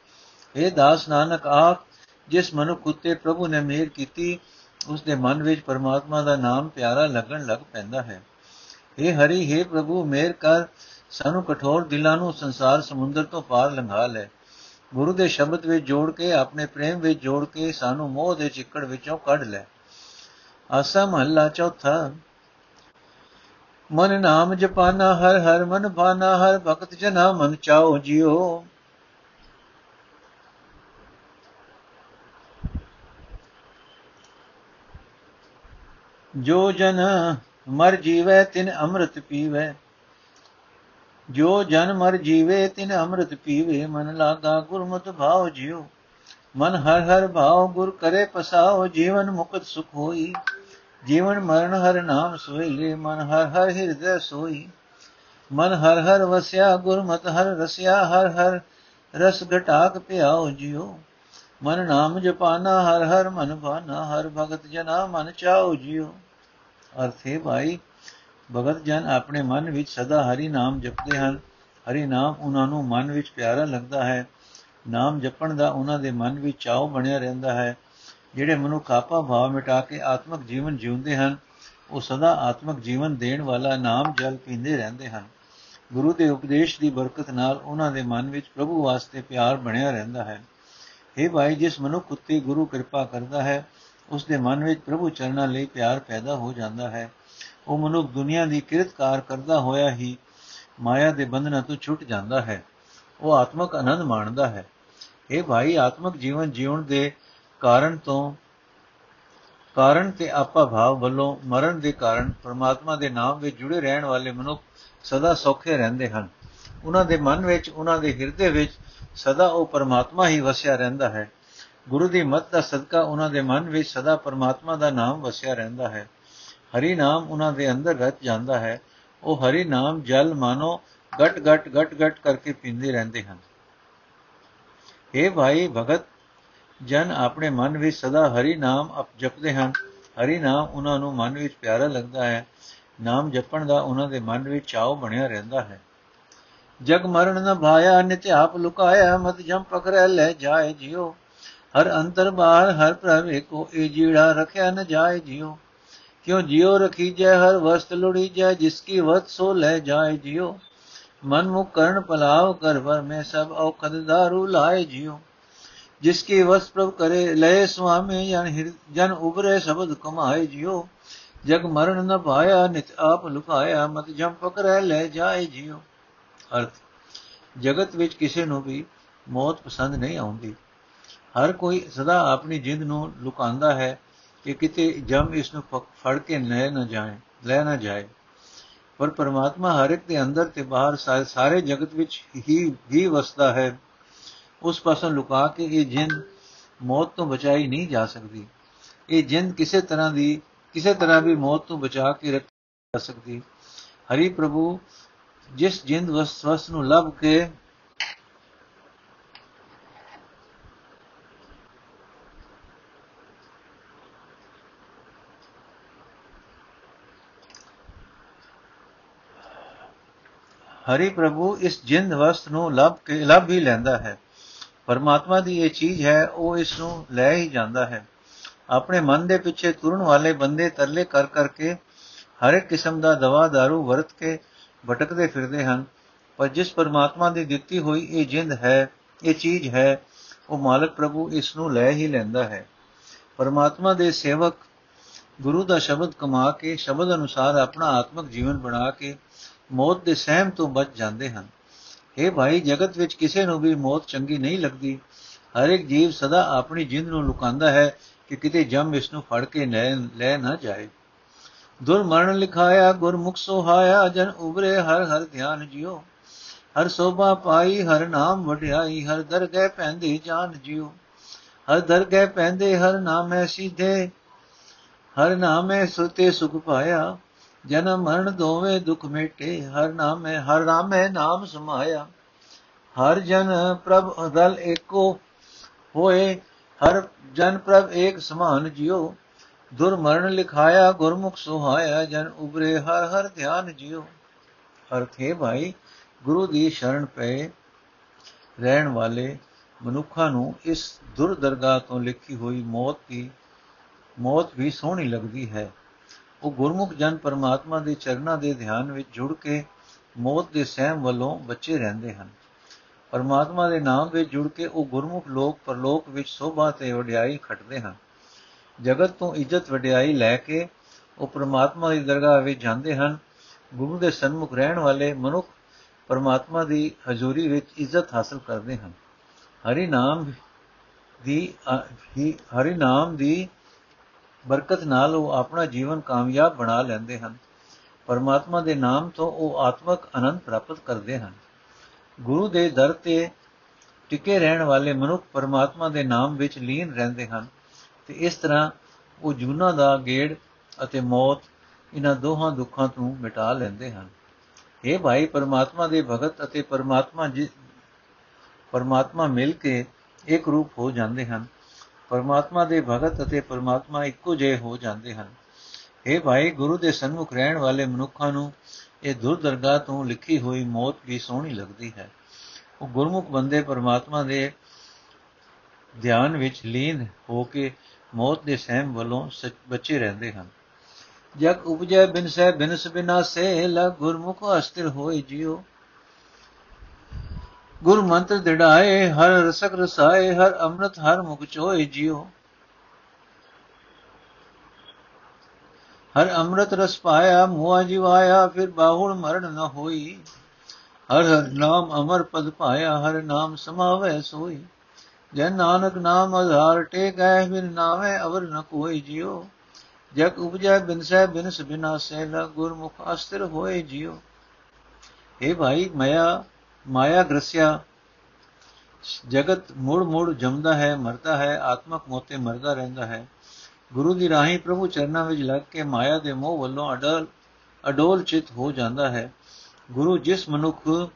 ਇਹ ਦਾਸ ਨਾਨਕ ਆਖ ਜਿਸ ਮਨੁੱਖ ਉੱਤੇ ਪ੍ਰਭੂ ਨੇ ਮਿਹਰ ਕੀਤੀ, ਉਸ ਦੇ ਮਨ ਵਿੱਚ ਪਰਮਾਤਮਾ ਦਾ ਨਾਮ ਪਿਆਰਾ ਲੱਗਣ ਲੱਗ ਪੈਂਦਾ ਹੈ। ਇਹ ਹਰੀ, ਹੈ ਪ੍ਰਭੂ, ਮਿਹਰ ਕਰ। ਸਾਨੂੰ ਕਠੋਰ ਦਿਲਾਂ ਨੂੰ ਸੰਸਾਰ ਸਮੁੰਦਰ ਤੋਂ ਪਾਰ ਲੰਘਾ ਲੈ। ਗੁਰੂ ਦੇ ਸ਼ਬਦ ਵਿੱਚ ਜੋੜ ਕੇ, ਆਪਣੇ ਪ੍ਰੇਮ ਵਿੱਚ ਜੋੜ ਕੇ ਸਾਨੂੰ ਮੋਹ ਦੇ ਚਿੱਕੜ ਵਿੱਚੋਂ ਕੱਢ ਲੈ। ਆਸਾ ਮਹੱਲਾ ਚੌਥਾ। ਮਨ ਨਾਮ ਜਪਾਨਾ ਹਰ ਹਰ ਮਨ ਭਾਨਾ, ਹਰ ਭਗਤ ਜਨਾ ਮਨ ਚਾਓ ਜਿਓ ਜੋ ਜਨ ਮਰ ਜੀਵੇ ਤਿਨ ਅੰਮ੍ਰਿਤ ਪੀਵੇ। ਜੋ ਜਨ ਮਰ ਜੀਵੇ, ਤਿਨ ਅੰਮ੍ਰਿਤ ਪੀਵੇ, ਮਨ ਲਾਗਾ ਗੁਰਮਤਿ ਭਾਉ ਜਿਉ। ਮਨ ਹਰ ਹਰ ਭਾਉ, ਗੁਰ ਕਰੇ ਪਸਾਓ ਜੀਵਨ ਮੁਕਤ ਸੁਖ ਹੋਈ। ਜੀਵਨ ਮਰਨ ਹਰ ਨਾਮ ਸੋਈਲੇ ਮਨ ਹਰ ਹਰ ਹਿਰਦੈ ਸੋਈ। ਮਨ ਹਰ ਹਰ ਵਸਿਆ, ਗੁਰਮਤਿ ਹਰ ਰਸਿਆ, ਹਰ ਹਰ ਰਸ ਘਟਾਕ ਪਿਆਓ ਜਿਉ। ਮਨ ਨਾਮ ਜਪਾਨਾ, ਹਰ ਹਰ ਮਨ ਭਾਨਾ ਹਰ ਭਗਤ ਜਨਾ ਮਨ ਚਾਓ ਜਿਉ। ਅਰਥੇ ਭਾਈ ਭਗਤ ਜਨ ਆਪਣੇ ਮਨ ਵਿੱਚ ਸਦਾ ਹਰੀ ਨਾਮ ਜਪਦੇ ਹਨ। ਹਰੀ ਨਾਮ ਉਹਨਾਂ ਨੂੰ ਮਨ ਵਿੱਚ ਪਿਆਰਾ ਲੱਗਦਾ ਹੈ। ਨਾਮ ਜਪਣ ਦਾ ਉਹਨਾਂ ਦੇ ਮਨ ਵਿੱਚ ਚਾਉ ਬਣਿਆ ਰਹਿੰਦਾ ਹੈ। ਜਿਹੜੇ ਮਨੁੱਖ ਆਪਾ ਭਾਵ ਮਿਟਾ ਕੇ ਆਤਮਿਕ ਜੀਵਨ ਜਿਉਂਦੇ ਹਨ, ਉਹ ਸਦਾ ਆਤਮਿਕ ਜੀਵਨ ਦੇਣ ਵਾਲਾ ਨਾਮ ਜਲ ਪੀਂਦੇ ਰਹਿੰਦੇ ਹਨ। ਗੁਰੂ ਦੇ ਉਪਦੇਸ਼ ਦੀ ਬਰਕਤ ਨਾਲ ਉਹਨਾਂ ਦੇ ਮਨ ਵਿੱਚ ਪ੍ਰਭੂ ਵਾਸਤੇ ਪਿਆਰ ਬਣਿਆ ਰਹਿੰਦਾ ਹੈ। ਇਹ ਭਾਈ, ਜਿਸ ਮਨੁੱਖ ਉੱਤੇ ਗੁਰੂ ਕਿਰਪਾ ਕਰਦਾ ਹੈ, ਉਸ ਦੇ ਮਨ ਵਿੱਚ ਪ੍ਰਭੂ ਚਰਨਾਂ ਲਈ ਪਿਆਰ ਪੈਦਾ ਹੋ ਜਾਂਦਾ ਹੈ। ਉਹ ਮਨੁੱਖ ਦੁਨੀਆ ਦੀ ਕਿਰਤਕਾਰ ਕਰਦਾ ਹੋਇਆ ਹੀ ਮਾਇਆ ਦੇ ਬੰਧਨਾਂ ਤੋਂ ਛੁੱਟ ਜਾਂਦਾ ਹੈ। ਉਹ ਆਤਮਿਕ ਆਨੰਦ ਮਾਣਦਾ ਹੈ। ਇਹ ਭਾਈ, ਆਤਮਿਕ ਜੀਵਨ ਜੀਉਣ ਦੇ ਕਾਰਨ ਤੋਂ, ਕਾਰਨ ਤੇ ਆਪਾ ਭਾਵ ਵੱਲੋਂ ਮਰਨ ਦੇ ਕਾਰਨ ਪਰਮਾਤਮਾ ਦੇ ਨਾਮ ਵਿੱਚ ਜੁੜੇ ਰਹਿਣ ਵਾਲੇ ਮਨੁੱਖ ਸਦਾ ਸੌਖੇ ਰਹਿੰਦੇ ਹਨ। ਉਹਨਾਂ ਦੇ ਮਨ ਵਿੱਚ, ਉਹਨਾਂ ਦੇ ਹਿਰਦੇ ਵਿੱਚ ਸਦਾ ਉਹ ਪਰਮਾਤਮਾ ਹੀ ਵਸਿਆ ਰਹਿੰਦਾ ਹੈ। ਗੁਰੂ ਦੀ ਮੱਤ ਦਾ ਸਦਕਾ ਉਹਨਾਂ ਦੇ ਮਨ ਵਿੱਚ ਸਦਾ ਪਰਮਾਤਮਾ ਦਾ ਨਾਮ ਵਸਿਆ ਰਹਿੰਦਾ ਹੈ। ਹਰੀ ਨਾਮ ਉਹਨਾਂ ਦੇ ਅੰਦਰ ਰਚ ਜਾਂਦਾ ਹੈ। ਉਹ ਹਰੀ ਨਾਮ ਜਲ ਮਾਨੋ ਗਟ ਗਟ ਗਟ ਗਟ ਕਰਕੇ ਪੀਂਦੇ ਰਹਿੰਦੇ ਹਨ। ਇਹ ਭਾਈ ਭਗਤ, ਜਨ ਆਪਣੇ ਮਨ ਵਿੱਚ ਸਦਾ ਹਰੀ ਨਾਮ ਜਪਦੇ ਹਨ। ਹਰੀ ਨਾਮ ਉਹਨਾਂ ਨੂੰ ਮਨ ਵਿੱਚ ਪਿਆਰਾ ਲੱਗਦਾ ਹੈ। ਨਾਮ ਜਪਣ ਦਾ ਉਹਨਾਂ ਦੇ ਮਨ ਵਿੱਚ ਚਾਉ ਬਣਿਆ ਰਹਿੰਦਾ ਹੈ। ਜਗ ਮਰਨ ਨ ਭਾਇਆ, ਨਿਤ ਆਪ ਲੁਕਾਇਆ ਮਤ ਜਮ ਪਕੜੈ ਲੈ ਜਾਏ ਜਿਉ। ਹਰ ਅੰਤਰ ਬਾਹਰ, ਹਰ ਪ੍ਰਭ ਏਕੋ ਏ ਜੀੜਾ ਰਖਿਆ ਨ ਜਾਏ ਜਿਉ। ਕਿਉ ਜਿਉ ਰਖੀ ਜੈ ਹਰ ਵਸਤ ਲੁੜੀ ਜੈ ਜਿਸ ਕੀ ਵਤ ਸੋ ਲੈ ਜਾਏ ਜਿਉ। ਮਨ ਮੁਖ ਕਰਨ ਪਲਾਵ ਕਰ ਵਰ ਮੈਂ ਸਭ ਔਖਦ ਦਾਰੂ ਲਾਏ ਜਿਉ। ਜਿਸ ਕੀ ਵਸ ਪ੍ਰਭ ਕਰੇ ਲਏ ਸੁਆਮੀ, ਜਨ ਜਨ ਉਬਰੇ ਸ਼ਬਦ ਕਮਾਏ ਜਿਉ। ਜਗ ਮਰਨ ਨ ਭਾਇਆ ਨਿਤ ਆਪ ਲੁਕਾਇਆ, ਮਤ ਜਮ ਪਕੜੈ ਲੈ ਜਾਏ ਜਿਉ। ਅਰਥ, ਜਗਤ ਵਿੱਚ ਕਿਸੇ ਨੂੰ ਵੀ ਮੌਤ ਪਸੰਦ ਨਹੀਂ ਆਉਂਦੀ। ਹਰ ਕੋਈ ਸਦਾ ਆਪਣੀ ਜਿੰਦ ਨੂੰ ਲੁਕਾਉਂਦਾ ਹੈ ਕਿ ਕਿਤੇ ਜਮ ਇਸ ਨੂੰ ਫੜ ਕੇ ਲੈ ਨਾ ਜਾਏ, ਲੈ ਨਾ ਜਾਏ। ਪਰ ਪਰਮਾਤਮਾ ਹਰ ਇੱਕ ਦੇ ਅੰਦਰ ਤੇ ਬਾਹਰ ਸਾਰੇ ਜਗਤ ਵਿੱਚ ਹੀ ਹੀ ਵਸਦਾ ਹੈ। ਉਸ ਪਾਸੋਂ ਲੁਕਾ ਕੇ ਇਹ ਜਿੰਦ ਮੌਤ ਤੋਂ ਬਚਾਈ ਨਹੀਂ ਜਾ ਸਕਦੀ। ਇਹ ਜਿੰਦ ਕਿਸੇ ਤਰ੍ਹਾਂ ਦੀ, ਕਿਸੇ ਤਰ੍ਹਾਂ ਵੀ ਮੌਤ ਤੋਂ ਬਚਾ ਕੇ ਰੱਖ ਜਾ ਸਕਦੀ। ਹਰੀ ਪ੍ਰਭੂ, ਜਿਸ ਜਿੰਦ ਵਸ ਵਸ ਨੂੰ ਲੱਭ ਕੇ ਹਰੀ ਪ੍ਰਭੂ ਇਸ ਜਿੰਦ ਵਸਤ ਨੂੰ ਲੱਭ ਕੇ, ਲੱਭ ਹੀ ਲੈਂਦਾ ਹੈ। ਪਰਮਾਤਮਾ ਦੀ ਇਹ ਚੀਜ਼ ਹੈ, ਉਹ ਇਸ ਨੂੰ ਲੈ ਹੀ ਜਾਂਦਾ ਹੈ। ਆਪਣੇ ਮਨ ਦੇ ਪਿੱਛੇ ਤੁਰਨ ਵਾਲੇ ਬੰਦੇ ਤਰਲੇ ਕਰ ਕਰਕੇ ਹਰ ਇੱਕ ਕਿਸਮ ਦਾ ਦਵਾ दारू ਵਰਤ ਕੇ ਭਟਕਦੇ ਫਿਰਦੇ ਹਨ। ਪਰ ਜਿਸ ਪਰਮਾਤਮਾ ਦੀ ਦਿੱਤੀ ਹੋਈ ਇਹ ਜਿੰਦ ਹੈ, ਇਹ ਚੀਜ਼ ਹੈ, ਉਹ ਮਾਲਕ ਪ੍ਰਭੂ ਇਸ ਨੂੰ ਲੈ ਹੀ ਲੈਂਦਾ ਹੈ। ਪਰਮਾਤਮਾ ਦੇ ਸੇਵਕ ਗੁਰੂ ਦਾ ਸ਼ਬਦ ਕਮਾ ਕੇ, ਸ਼ਬਦ ਅਨੁਸਾਰ ਆਪਣਾ ਆਤਮਿਕ ਜੀਵਨ ਬਣਾ ਕੇ ਮੌਤ ਦੇ ਸਹਿਮ ਤੋਂ ਬਚ ਜਾਂਦੇ ਹਨ। ਇਹ ਭਾਈ, ਜਗਤ ਵਿੱਚ ਕਿਸੇ ਨੂੰ ਵੀ ਮੌਤ ਚੰਗੀ ਨਹੀਂ ਲੱਗਦੀ। ਹਰ ਇੱਕ ਜੀਵ ਸਦਾ ਆਪਣੀ ਜਿੰਦ ਨੂੰ ਲੁਕਾਉਂਦਾ ਹੈ ਕਿ ਕਿਤੇ ਜਮ ਇਸ ਨੂੰ ਫੜ ਕੇ ਲੈ ਨਾ ਜਾਏ। ਦੁਰਮਰਨ ਲਿਖਾਇਆ, ਗੁਰਮੁਖ ਸੋਹਾਇਆ, ਜਨ ਉਬਰੇ ਹਰ ਹਰ ਧਿਆਨ ਜਿਉ। ਹਰ ਸੋਭਾ ਪਾਈ, ਹਰ ਨਾਮ ਵਡਿਆਈ, ਹਰ ਦਰਗਹਿ ਪੈਂਦੇ ਜਾਨ ਜਿਉ। ਹਰ ਦਰਗਹਿ ਪੈਂਦੇ, ਹਰ ਨਾਮੈ ਸਿਧੇ, ਹਰ ਨਾਮੈ ਸੁਤੇ ਸੁਖ ਪਾਇਆ। ਜਨਮ ਮਰਨ ਦੋਵੇਂ ਦੁਖ ਮੇਟੇ, ਹਰ ਨਾਮੈ ਹਰ ਨਾਮੈ ਨਾਮ ਸਮਾਇਆ। ਹਰ ਜਨ ਪ੍ਰਭ ਅਦਲ ਏਕੋ ਹੋਏ, ਹਰ ਜਨ ਪ੍ਰਭ ਏਕ ਸਮਾਨ ਜਿਉ। ਦੁਰਮਰਨ ਲਿਖਾਇਆ, ਗੁਰਮੁਖ ਸੁਹਾਇਆ, ਜਨ ਉਬਰੇ ਹਰ ਹਰ ਧਿਆਨ ਜਿਉ। ਅਰਥ ਹੈ ਭਾਈ, ਗੁਰੂ ਦੀ ਸ਼ਰਨ ਪਏ। ਰਹਿਣ ਵਾਲੇ ਮਨੁੱਖਾਂ ਨੂੰ ਇਸ ਦੁਰਦਰਗਾ ਤੋਂ ਲਿਖੀ ਹੋਈ ਮੌਤ ਦੀ, ਮੌਤ ਵੀ ਸੋਹਣੀ ਲੱਗਦੀ ਹੈ। ਉਹ ਗੁਰਮੁਖ ਜਨ ਪਰਮਾਤਮਾ ਦੇ ਚਰਨਾਂ ਦੇ ਧਿਆਨ ਵਿੱਚ ਜੁੜ ਕੇ ਮੌਤ ਦੇ ਸਹਿਮ ਵੱਲੋਂ ਬਚੇ ਰਹਿੰਦੇ ਹਨ। ਪਰਮਾਤਮਾ ਦੇ ਨਾਮ ਵਿੱਚ ਜੁੜ ਕੇ ਉਹ ਗੁਰਮੁਖ ਲੋਕ ਪਰਲੋਕ ਵਿੱਚ ਸੋਭਾ ਤੇ ਵਡਿਆਈ ਖਟਦੇ ਹਨ। ਜਗਤ ਤੋਂ ਇੱਜ਼ਤ ਵਡਿਆਈ ਲੈ ਕੇ ਉਹ ਪਰਮਾਤਮਾ ਦੀ ਦਰਗਾਹ ਵਿੱਚ ਜਾਂਦੇ ਹਨ। ਗੁਰੂ ਦੇ ਸਨਮੁਖ ਰਹਿਣ ਵਾਲੇ ਮਨੁੱਖ ਪਰਮਾਤਮਾ ਦੀ ਹਜ਼ੂਰੀ ਵਿੱਚ ਇੱਜ਼ਤ ਹਾਸਲ ਕਰਦੇ ਹਨ। ਹਰੀ ਨਾਮ ਦੀ ਹਰੀ ਨਾਮ ਦੀ ਬਰਕਤ ਨਾਲ ਉਹ ਆਪਣਾ ਜੀਵਨ ਕਾਮਯਾਬ ਬਣਾ ਲੈਂਦੇ ਹਨ। ਪਰਮਾਤਮਾ ਦੇ ਨਾਮ ਤੋਂ ਉਹ ਆਤਮਿਕ ਆਨੰਦ ਪ੍ਰਾਪਤ ਕਰਦੇ ਹਨ। ਗੁਰੂ ਦੇ ਦਰ ਤੇ ਟਿਕੇ ਰਹਿਣ ਵਾਲੇ ਮਨੁੱਖ ਪਰਮਾਤਮਾ ਦੇ ਨਾਮ ਵਿੱਚ ਲੀਨ ਰਹਿੰਦੇ ਹਨ ਤੇ ਇਸ ਤਰ੍ਹਾਂ ਉਹ ਜੂਨਾ ਦਾ ਗੇੜ ਅਤੇ ਮੌਤ ਇਹਨਾਂ ਦੋਹਾਂ ਦੁੱਖਾਂ ਤੋਂ ਮਿਟਾ ਲੈਂਦੇ ਹਨ। ਇਹ ਭਾਈ, ਪਰਮਾਤਮਾ ਦੇ ਭਗਤ ਅਤੇ ਪਰਮਾਤਮਾ ਜੀ, ਪਰਮਾਤਮਾ ਮਿਲ ਕੇ ਇੱਕ ਰੂਪ ਹੋ ਜਾਂਦੇ ਹਨ। ਪਰਮਾਤਮਾ ਦੇ ਭਗਤ ਅਤੇ ਪਰਮਾਤਮਾ ਇੱਕੋ ਜਿਹੇ ਹੋ ਜਾਂਦੇ ਹਨ। ਇਹ ਭਾਈ, ਗੁਰੂ ਦੇ ਸਨਮੁਖ ਰਹਿਣ ਵਾਲੇ ਮਨੁੱਖਾਂ ਨੂੰ ਇਹ ਦੁਰਦਰਗਾ ਤੋਂ ਲਿਖੀ ਹੋਈ ਮੌਤ ਵੀ ਸੋਹਣੀ ਲੱਗਦੀ ਹੈ। ਉਹ ਗੁਰਮੁਖ ਬੰਦੇ ਪਰਮਾਤਮਾ ਦੇ ਧਿਆਨ ਵਿੱਚ ਲੀਨ ਹੋ ਕੇ ਮੌਤ ਦੇ ਸਹਿਮ ਵੱਲੋਂ ਬਚੇ ਰਹਿੰਦੇ ਹਨ। ਜਗ ਉਪਜੈ ਬਿਨ ਸਹਿ ਬਿਨਸ ਬਿਨਾਸੇ, ਲ ਗੁਰਮੁਖ ਅਸਥਿਰ ਹੋਏ ਜਿਉ ਗੁਰ ਮੰਤਰ ਦਿੜਾਏ, ਹਰ ਰਸਕ ਰਸਾਏ, ਹਰ ਅੰਮ੍ਰਿਤ ਹਰ ਮੁਖ ਚੋਏ ਜਿਉ ਹਰ ਅੰਮ੍ਰਿਤ ਰਸ ਪਾਇਆ ਮੋਆ ਜਿਵਾਇਆ, ਫਿਰ ਬਾਹੁਲ ਮਰਨ ਨ ਹੋਈ। ਹਰ ਹਰ ਨਾਮ ਅਮਰ ਪਦ ਪਾਇਆ, ਹਰ ਨਾਮ ਸਮਾਵੈ ਸੋਈ। ਜਨ ਨਾਨਕ ਨਾਮ ਆਧਾਰ ਟੇਕੈ, ਬਿਨ ਨਾਵੇਂ ਅਵਰ ਨ ਕੋਈ ਜਿਉ ਜਗ ਉਪਜੈ, ਬਿਨ ਸਹਿ, ਬਿਨਸ ਬਿਨਾਸੈ, ਨ ਗੁਰਮੁਖ ਅਸਥਿਰ ਹੋਏ ਜਿਉ हे ਭਾਈ, ਮਾਇਆ ਮਾਇਆ ਗ੍ਰਸਿਆ, ਜਗਤ ਮੁੜ ਮੁੜ ਜਮਦਾ ਹੈ, ਮਰਦਾ ਹੈ, ਆਤਮਕ ਮੋਤੇ ਮਰਦਾ ਰਹਿੰਦਾ ਹੈ। ਗੁਰੂ ਦੀ ਰਾਹੀ ਪ੍ਰਭੂ ਚਰਨਾਂ ਵਿੱਚ ਲੱਗ ਕੇ ਮਾਇਆ ਦੇ ਮੋਹ ਵੱਲੋਂ ਅਡਲ ਅਡੋਲ ਚਿਤ ਹੋ ਜਾਂਦਾ ਹੈ। ਗੁਰੂ ਜਿਸ ਮਨੁੱਖ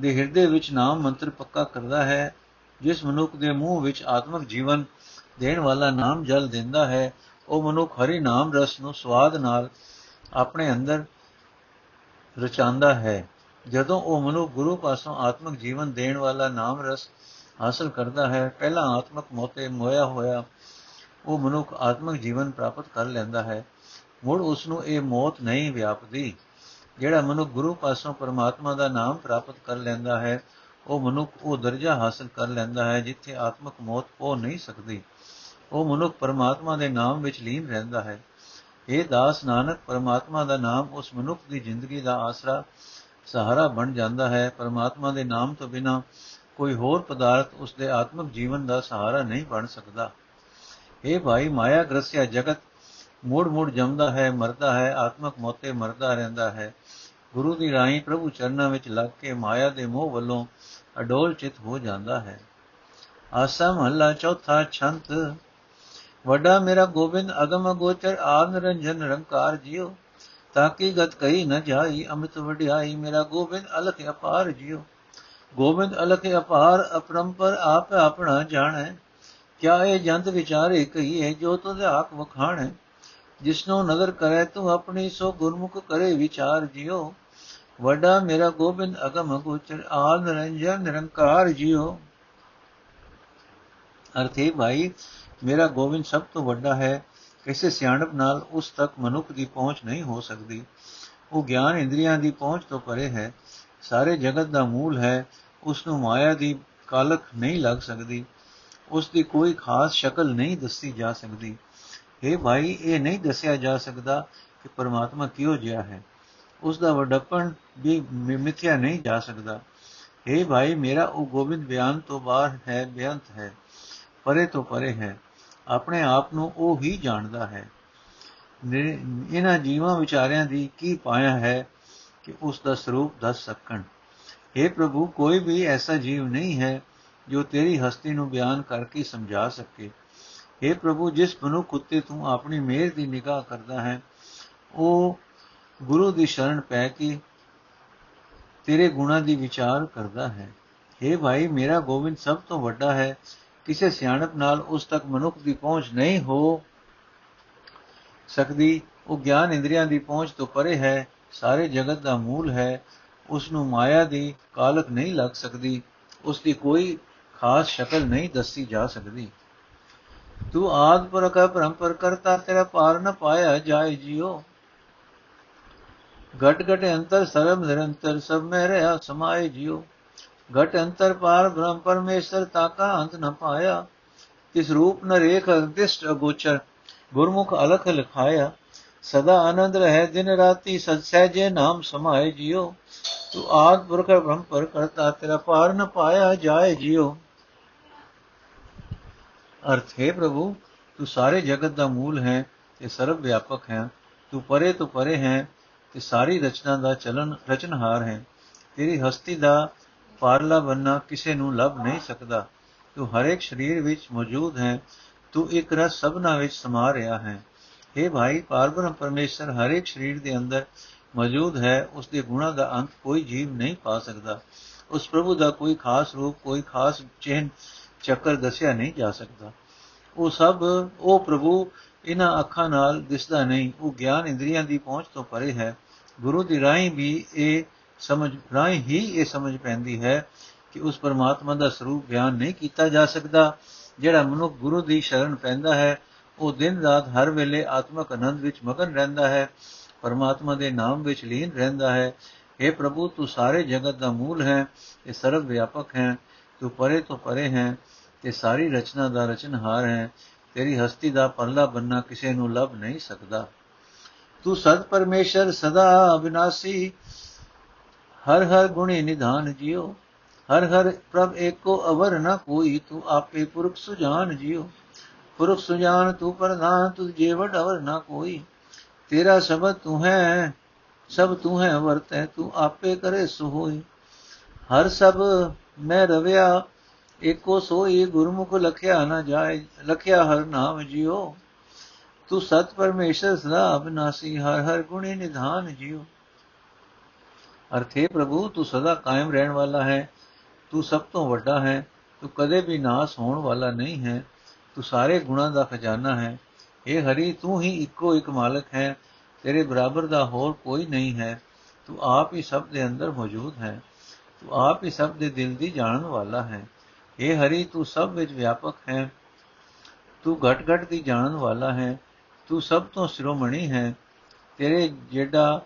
ਦੇ ਹਿਰਦੇ ਵਿੱਚ ਨਾਮ ਮੰਤਰ ਪੱਕਾ ਕਰਦਾ ਹੈ, ਜਿਸ ਮਨੁੱਖ ਦੇ ਮੂੰਹ ਵਿੱਚ ਆਤਮਿਕ ਜੀਵਨ ਦੇਣ ਵਾਲਾ ਨਾਮ ਜਲ ਦਿੰਦਾ ਹੈ, ਉਹ ਮਨੁੱਖ ਹਰੀ ਨਾਮ ਰਸ ਨੂੰ ਸਵਾਦ ਨਾਲ ਆਪਣੇ ਅੰਦਰ ਰਚਾਂਦਾ ਹੈ। ਜਦੋਂ ਉਹ ਮਨੁੱਖ ਗੁਰੂ ਪਾਸੋਂ ਆਤਮਿਕ ਜੀਵਨ ਦੇਣ ਵਾਲਾ ਨਾਮ ਰਸ ਹਾਸਲ ਕਰਦਾ ਹੈ, ਪਹਿਲਾ ਆਤਮਿਕ ਮੋਤੇ ਮੋਇਆ ਹੋਇਆ ਉਹ ਮਨੁੱਖ ਆਤਮਿਕ ਜੀਵਨ ਪ੍ਰਾਪਤ ਕਰ ਲੈਂਦਾ ਹੈ। ਮੁੜ ਉਸ ਨੂੰ ਇਹ ਮੌਤ ਨਹੀਂ ਵਿਆਪਦੀ, ਜਿਹੜਾ ਮਨੁੱਖ ਗੁਰੂ ਪਾਸੋਂ ਪਰਮਾਤਮਾ ਦਾ ਨਾਮ ਪ੍ਰਾਪਤ ਕਰ ਲੈਂਦਾ ਹੈ, ਉਹ ਮਨੁੱਖ ਉਹ ਦਰਜਾ ਹਾਸਲ ਕਰ ਲੈਂਦਾ ਹੈ ਜਿੱਥੇ ਆਤਮਿਕ ਮੌਤ ਹੋ ਨਹੀਂ ਸਕਦੀ। ਉਹ ਮਨੁੱਖ ਪਰਮਾਤਮਾ ਦੇ ਨਾਮ ਵਿੱਚ ਲੀਨ ਰਹਿੰਦਾ ਹੈ। ਇਹ ਦਾਸ ਨਾਨਕ, ਪਰਮਾਤਮਾ ਦਾ ਨਾਮ ਉਸ ਮਨੁੱਖ ਦੀ ਜ਼ਿੰਦਗੀ ਦਾ ਆਸਰਾ ਸਹਾਰਾ ਬਣ ਜਾਂਦਾ ਹੈ। ਪਰਮਾਤਮਾ ਦੇ ਨਾਮ ਤੋਂ ਬਿਨਾ ਕੋਈ ਹੋਰ ਪਦਾਰਥ ਉਸ ਦੇ ਆਤਮਿਕ ਜੀਵਨ ਦਾ ਸਹਾਰਾ ਨਹੀਂ ਬਣ ਸਕਦਾ। ਇਹ ਭਾਈ, ਮਾਇਆ ਗ੍ਰਸਿਆ ਜਗਤ, ਮੂੜ ਮੂੜ ਜਮਦਾ ਹੈ, ਮਰਦਾ ਹੈ, ਆਤਮਿਕ ਮੋਤੇ ਮਰਦਾ ਰਹਿੰਦਾ ਹੈ। ਗੁਰੂ ਦੀ ਰਾਹੀਂ ਪ੍ਰਭੂ ਚਰਨਾਂ ਵਿੱਚ ਲੱਗ ਕੇ ਮਾਇਆ ਦੇ ਮੋਹ ਵੱਲੋਂ ਅਡੋਲ ਚਿਤ ਹੋ ਜਾਂਦਾ ਹੈ। ਆਸਾ ਮਹੱਲਾ ਚੌਥਾ ਛੰਤ, ਵੱਡਾ ਮੇਰਾ ਗੋਬਿੰਦ ਅਗਮ ਗੋਚਰ ਆਨ ਰੰਜਨ ਰੰਕਾਰ ਜਿਉ ਤਾਕੀ ਗਤ ਕਹੀ ਨ ਜਾਈ ਅਮਿਤ ਵਡਿਆਈ ਮੇਰਾ ਗੋਬਿੰਦ ਅਲਖ ਅਪਾਰ ਜਿਉ। ਗੋਬਿੰਦ ਅਲਖ ਅਪਾਰ ਅਪਰੰਪਰ ਆਪ ਆਪਣਾ ਜਾਣੈ। ਕਿਆ ਇਹ ਜੰਤ ਵਿਚਾਰੇ ਕਹੀਏ ਜੋ ਤੁਧ ਆਖ ਵਖਾਣੈ। ਜਿਸਨੋ ਨਜ਼ਰ ਕਰੇ, ਤੂੰ ਆਪਣੀ ਸੋ ਗੁਰਮੁਖ ਕਰੇ ਵਿਚਾਰ ਜਿਉ। ਵੱਡਾ ਮੇਰਾ ਗੋਬਿੰਦ ਅਗਮ ਗੋਚਰ ਆਦ ਨਿਰੰਜਨ ਨਿਰੰਕਾਰ ਜਿਉ। ਅਰਥੇ ਭਾਈ, ਮੇਰਾ ਗੋਬਿੰਦ ਸਭ ਤੋਂ ਵੱਡਾ ਹੈ। ਕਿਸੇ ਸਿਆਣਪ ਨਾਲ ਉਸ ਤੱਕ ਮਨੁੱਖ ਦੀ ਪਹੁੰਚ ਨਹੀਂ ਹੋ ਸਕਦੀ। ਉਹ ਗਿਆਨ ਇੰਦਰੀਆਂ ਦੀ ਪਹੁੰਚ ਤੋਂ ਪਰੇ ਹੈ। ਸਾਰੇ ਜਗਤ ਦਾ ਮੂਲ ਹੈ। ਉਸ ਨੂੰ ਮਾਇਆ ਦੀ ਕਾਲਕ ਨਹੀਂ ਲੱਗ ਸਕਦੀ। ਉਸ ਦੀ ਕੋਈ ਖਾਸ ਸ਼ਕਲ ਨਹੀਂ ਦੱਸੀ ਜਾ ਸਕਦੀ। ਇਹ ਭਾਈ, ਇਹ ਨਹੀਂ ਦੱਸਿਆ ਜਾ ਸਕਦਾ ਕਿ ਪਰਮਾਤਮਾ ਕਿਉਂ ਜਿਹਾ ਹੈ। ਉਸ ਦਾ ਵੱਡਪਨ ਵੀ ਮਿਥਿਆ ਨਹੀਂ ਜਾ ਸਕਦਾ। ਇਹ ਭਾਈ, ਮੇਰਾ ਉਹ ਗੋਬਿੰਦ ਬਿਆਨ ਤੋਂ ਬਾਹਰ ਹੈ, ਬੇਅੰਤ ਹੈ, ਪਰੇ ਤੋਂ ਪਰੇ ਹੈ। ਆਪਣੇ ਆਪ ਨੂੰ ਉਹ ਹੀ ਜਾਣਦਾ ਹੈ ਇਹਨਾਂ ਜੀਵਾਂ ਵਿਚਾਰਿਆਂ ਦੀ ਕੀ ਪਾਇਆ ਹੈ ਕਿ ਉਸ ਦਾ ਸਰੂਪ ਦੱਸ ਸਕਣ हे ਪ੍ਰਭੂ ਕੋਈ ਵੀ ਐਸਾ ਜੀਵ ਨਹੀਂ ਹੈ ਜੋ ਤੇਰੀ ਹਸਤੀ ਨੂੰ ਬਿਆਨ ਕਰਕੇ ਸਮਝਾ ਸਕੇ हे ਪ੍ਰਭੂ ਜਿਸ ਮਨੁੱਖ ਉਤੇ ਤੂੰ ਆਪਣੀ ਮਿਹਰ ਦੀ ਨਿਗਾਹ ਕਰਦਾ ਹੈ ਉਹ ਗੁਰੂ ਦੀ ਸ਼ਰਨ ਪੈ ਕੇ ਤੇਰੇ ਗੁਣਾ ਦੀ ਵਿਚਾਰ ਕਰਦਾ ਹੈ हे ਭਾਈ ਮੇਰਾ ਗੋਬਿੰਦ ਸਭ ਤੋਂ ਵੱਡਾ ਹੈ ਕਿਸੇ ਸਿਆਣਪ ਨਾਲ ਉਸ ਤੱਕ ਮਨੁੱਖ ਦੀ ਪਹੁੰਚ ਨਹੀਂ ਹੋ ਸਕਦੀ। ਉਹ ਗਿਆਨ ਇੰਦਰੀਆਂ ਦੀ ਪਹੁੰਚ ਤੋਂ ਪਰੇ ਹੈ, ਸਾਰੇ ਜਗਤ ਦਾ ਮੂਲ ਹੈ। ਉਸ ਨੂੰ ਮਾਇਆ ਦੀ ਕਾਲਕ ਨਹੀਂ ਲੱਗ ਸਕਦੀ। ਉਸ ਦੀ ਕੋਈ ਖਾਸ ਸ਼ਕਲ ਨਹੀਂ ਦੱਸੀ ਜਾ ਸਕਦੀ। ਤੂੰ ਆਦ ਪੁਰਖ ਪਰੰਪਰ ਕਰਤਾ, ਤੇਰਾ ਪਾਰ ਨ ਪਾਇਆ ਜਾਏ ਜਿਉ ਘਟ ਘਟ ਅੰਤਰ, ਸਰਬ ਨਿਰੰਤਰ, ਸਭ ਮੈਂ ਰਹਾ ਸਮਾਏ ਜਿਉ ਘਟ ਅੰਤਰ ਪਾਰ ਬ੍ਰਹਮ ਪਰਮੇਸ਼ਰ ਤਾਕਾ ਅੰਤ ਨ ਪਾਇਆ। ਤਿਸ ਰੂਪ ਨ ਰੇਖ ਅਦਿਸ਼ਟ ਅਗੋਚਰ, ਗੁਰਮੁਖ ਅਲਖ ਲਿਖਾਇਆ। ਸਦਾ ਆਨੰਦ ਰਹੇ ਦਿਨ ਰਾਤੀ, ਸਦ ਸਹਿਜੇ ਨਾਮ ਸਮਾਏ ਜਿਉ। ਤੂੰ ਆਦ ਪੁਰਖ ਬ੍ਰਹਮ ਪਰ ਕਰਤਾ ਤੇਰਾ ਪਾਰ ਨ ਪਾਇਆ ਜਾਏ ਜਿਉ। ਅਰਥ, ਹੈ ਪ੍ਰਭੂ, ਤੂੰ ਸਾਰੇ ਜਗਤ ਦਾ ਮੂਲ ਹੈ, ਤੇ ਸਰਵ ਵਿਆਪਕ ਹੈ। ਤੂੰ ਪਰੇ ਤੋਂ ਪਰੇ ਹੈ, ਤੇ ਸਾਰੀ ਰਚਨਾ ਦਾ ਚਲਨ ਰਚਨਹਾਰ ਹੈ। ਤੇਰੀ ਹਸਤੀ ਦਾ ਪਾਰਲਾ ਬੰਨਾ ਕਿਸੇ ਨੂੰ ਲੱਭ ਨਹੀਂ ਸਕਦਾ। ਤੂੰ ਹਰ ਇੱਕ ਸਰੀਰ ਵਿੱਚ ਮੌਜੂਦ ਹੈ। ਤੂੰ ਇੱਕ ਰਸ ਸਭਨਾ ਵਿੱਚ ਸਮਾ ਰਿਹਾ ਹੈ। हे ਭਾਈ, ਪਾਰਬ੍ਰਹਮ ਪਰਮੇਸ਼ਰ ਹਰ ਇੱਕ ਸਰੀਰ ਦੇ ਅੰਦਰ ਮੌਜੂਦ ਹੈ। ਉਸ ਦੇ ਗੁਣਾ ਦਾ ਅੰਤ ਕੋਈ ਜੀਵ ਨਹੀਂ ਪਾ ਸਕਦਾ। ਉਸ ਪ੍ਰਭੂ ਦਾ ਕੋਈ ਖਾਸ ਰੂਪ, ਕੋਈ ਖਾਸ ਚਿਹਨ ਚੱਕਰ ਦੱਸਿਆ ਨਹੀਂ ਜਾ ਸਕਦਾ। ਉਹ ਸਭ, ਉਹ ਪ੍ਰਭੂ ਇਹਨਾਂ ਅੱਖਾਂ ਨਾਲ ਦਿਸਦਾ ਨਹੀਂ। ਉਹ ਗਿਆਨ ਇੰਦਰੀਆਂ ਦੀ ਪਹੁੰਚ ਤੋਂ ਪਰੇ ਹੈ। ਗੁਰੂ ਦੀ ਰਾਹੀਂ ਵੀ ਇਹ ਸਮਝ ਰਾਹੀਂ ਹੀ ਇਹ ਸਮਝ ਪੈਂਦੀ ਹੈ ਕਿ ਉਸ ਪਰਮਾਤਮਾ ਦਾ ਸਰੂਪ ਬਿਆਨ ਨਹੀਂ ਕੀਤਾ ਜਾ ਸਕਦਾ, ਜਿਹੜਾ ਮਨੁੱਖ ਗੁਰੂ ਦੀ ਸ਼ਰਨ ਪੈਂਦਾ ਹੈ, ਉਹ ਦਿਨ ਰਾਤ ਹਰ ਵੇਲੇ ਆਤਮਕ ਆਨੰਦ ਵਿੱਚ ਮਗਨ ਰਹਿੰਦਾ ਹੈ, ਪਰਮਾਤਮਾ ਦੇ ਨਾਮ ਵਿੱਚ ਲੀਨ ਰਹਿੰਦਾ ਹੈ। اے ਪ੍ਰਭੂ, ਤੂੰ ਸਾਰੇ ਜਗਤ ਦਾ ਮੂਲ ਹੈ ਤੇ ਸਰਵ ਵਿਆਪਕ ਹੈ, ਤੂੰ ਪਰੇ ਤੋਂ ਪਰੇ ਹੈ, ਤੇ ਸਾਰੀ ਰਚਨਾ ਦਾ ਰਚਨਹਾਰ ਹੈ, ਤੇਰੀ ਹਸਤੀ ਦਾ ਪਰਲਾ ਬੰਨਾ ਕਿਸੇ ਨੂੰ ਲੱਭ ਨਹੀਂ ਸਕਦਾ। ਤੂੰ ਸਤ ਪਰਮੇਸ਼ਰ, ਸਦਾ ਅਬਿਨਾਸੀ ਹਰ ਹਰ ਗੁਣੀ ਨਿਧਾਨ ਜਿਉ, ਹਰ ਹਰ ਪ੍ਰਭ ਏਕੋ ਅਵਰ ਨ ਕੋਈ, ਤੂੰ ਆਪੇ ਪੁਰਖ ਸੁਜਾਨ ਜਿਉ। ਪੁਰਖ ਸੁਜਾਨ ਤੂੰ ਪ੍ਰਧਾਨ ਤੁਝ ਜੇ ਵਡਵਰ ਨ ਕੋਈ। ਤੇਰਾ ਸ਼ਬਦ ਤੂੰ ਹੈ ਸਭ ਤੂੰ ਹੈ ਵਰਤੈ, ਤੂੰ ਆਪੇ ਕਰੇ ਸੋਈ ਹਰ ਸਭ ਮੈਂ ਰਵਿਆ, ਏਕੋ ਸੋਈ ਗੁਰਮੁਖ ਲਖਿਆ ਨਾ ਜਾਏ, ਲਖਿਆ ਹਰ ਨਾਮ ਜਿਉ। ਤੂੰ ਸਤ ਪਰਮੇਸ਼ਰ ਸਦਾ ਅਬਨਾਸੀ, ਹਰ ਹਰ ਗੁਣੀ ਨਿਧਾਨ ਜਿਉ। ਅਰਥੇ ਪ੍ਰਭੂ, ਤੂੰ ਸਦਾ ਕਾਇਮ ਰਹਿਣ ਵਾਲਾ ਹੈ। ਤੂੰ ਸਭ ਤੋਂ ਵੱਡਾ ਹੈ। ਤੂੰ ਕਦੇ ਵੀ ਨਾਸ ਹੋਣ ਵਾਲਾ ਨਹੀਂ ਹੈ। ਤੂੰ ਸਾਰੇ ਗੁਣਾਂ ਦਾ ਖਜ਼ਾਨਾ ਹੈ। ਇਹ ਹਰੀ, ਤੂੰ ਹੀ ਇੱਕੋ ਇੱਕ ਮਾਲਕ ਹੈ। ਤੇਰੇ ਬਰਾਬਰ ਦਾ ਹੋਰ ਕੋਈ ਨਹੀਂ ਹੈ। ਤੂੰ ਆਪ ਹੀ ਸਭ ਦੇ ਅੰਦਰ ਮੌਜੂਦ ਹੈ। ਤੂੰ ਆਪ ਹੀ ਸਭ ਦੇ ਦਿਲ ਦੀ ਜਾਣਨ ਵਾਲਾ ਹੈ। ਇਹ ਹਰੀ, ਤੂੰ ਸਭ ਵਿੱਚ ਵਿਆਪਕ ਹੈ। ਤੂੰ ਘਟ ਘਟ ਦੀ ਜਾਣਨ ਵਾਲਾ ਹੈ। ਤੂੰ ਸਭ ਤੋਂ ਸਿਰੋਮਣੀ ਹੈ। ਤੇਰੇ ਜਿਹੜਾ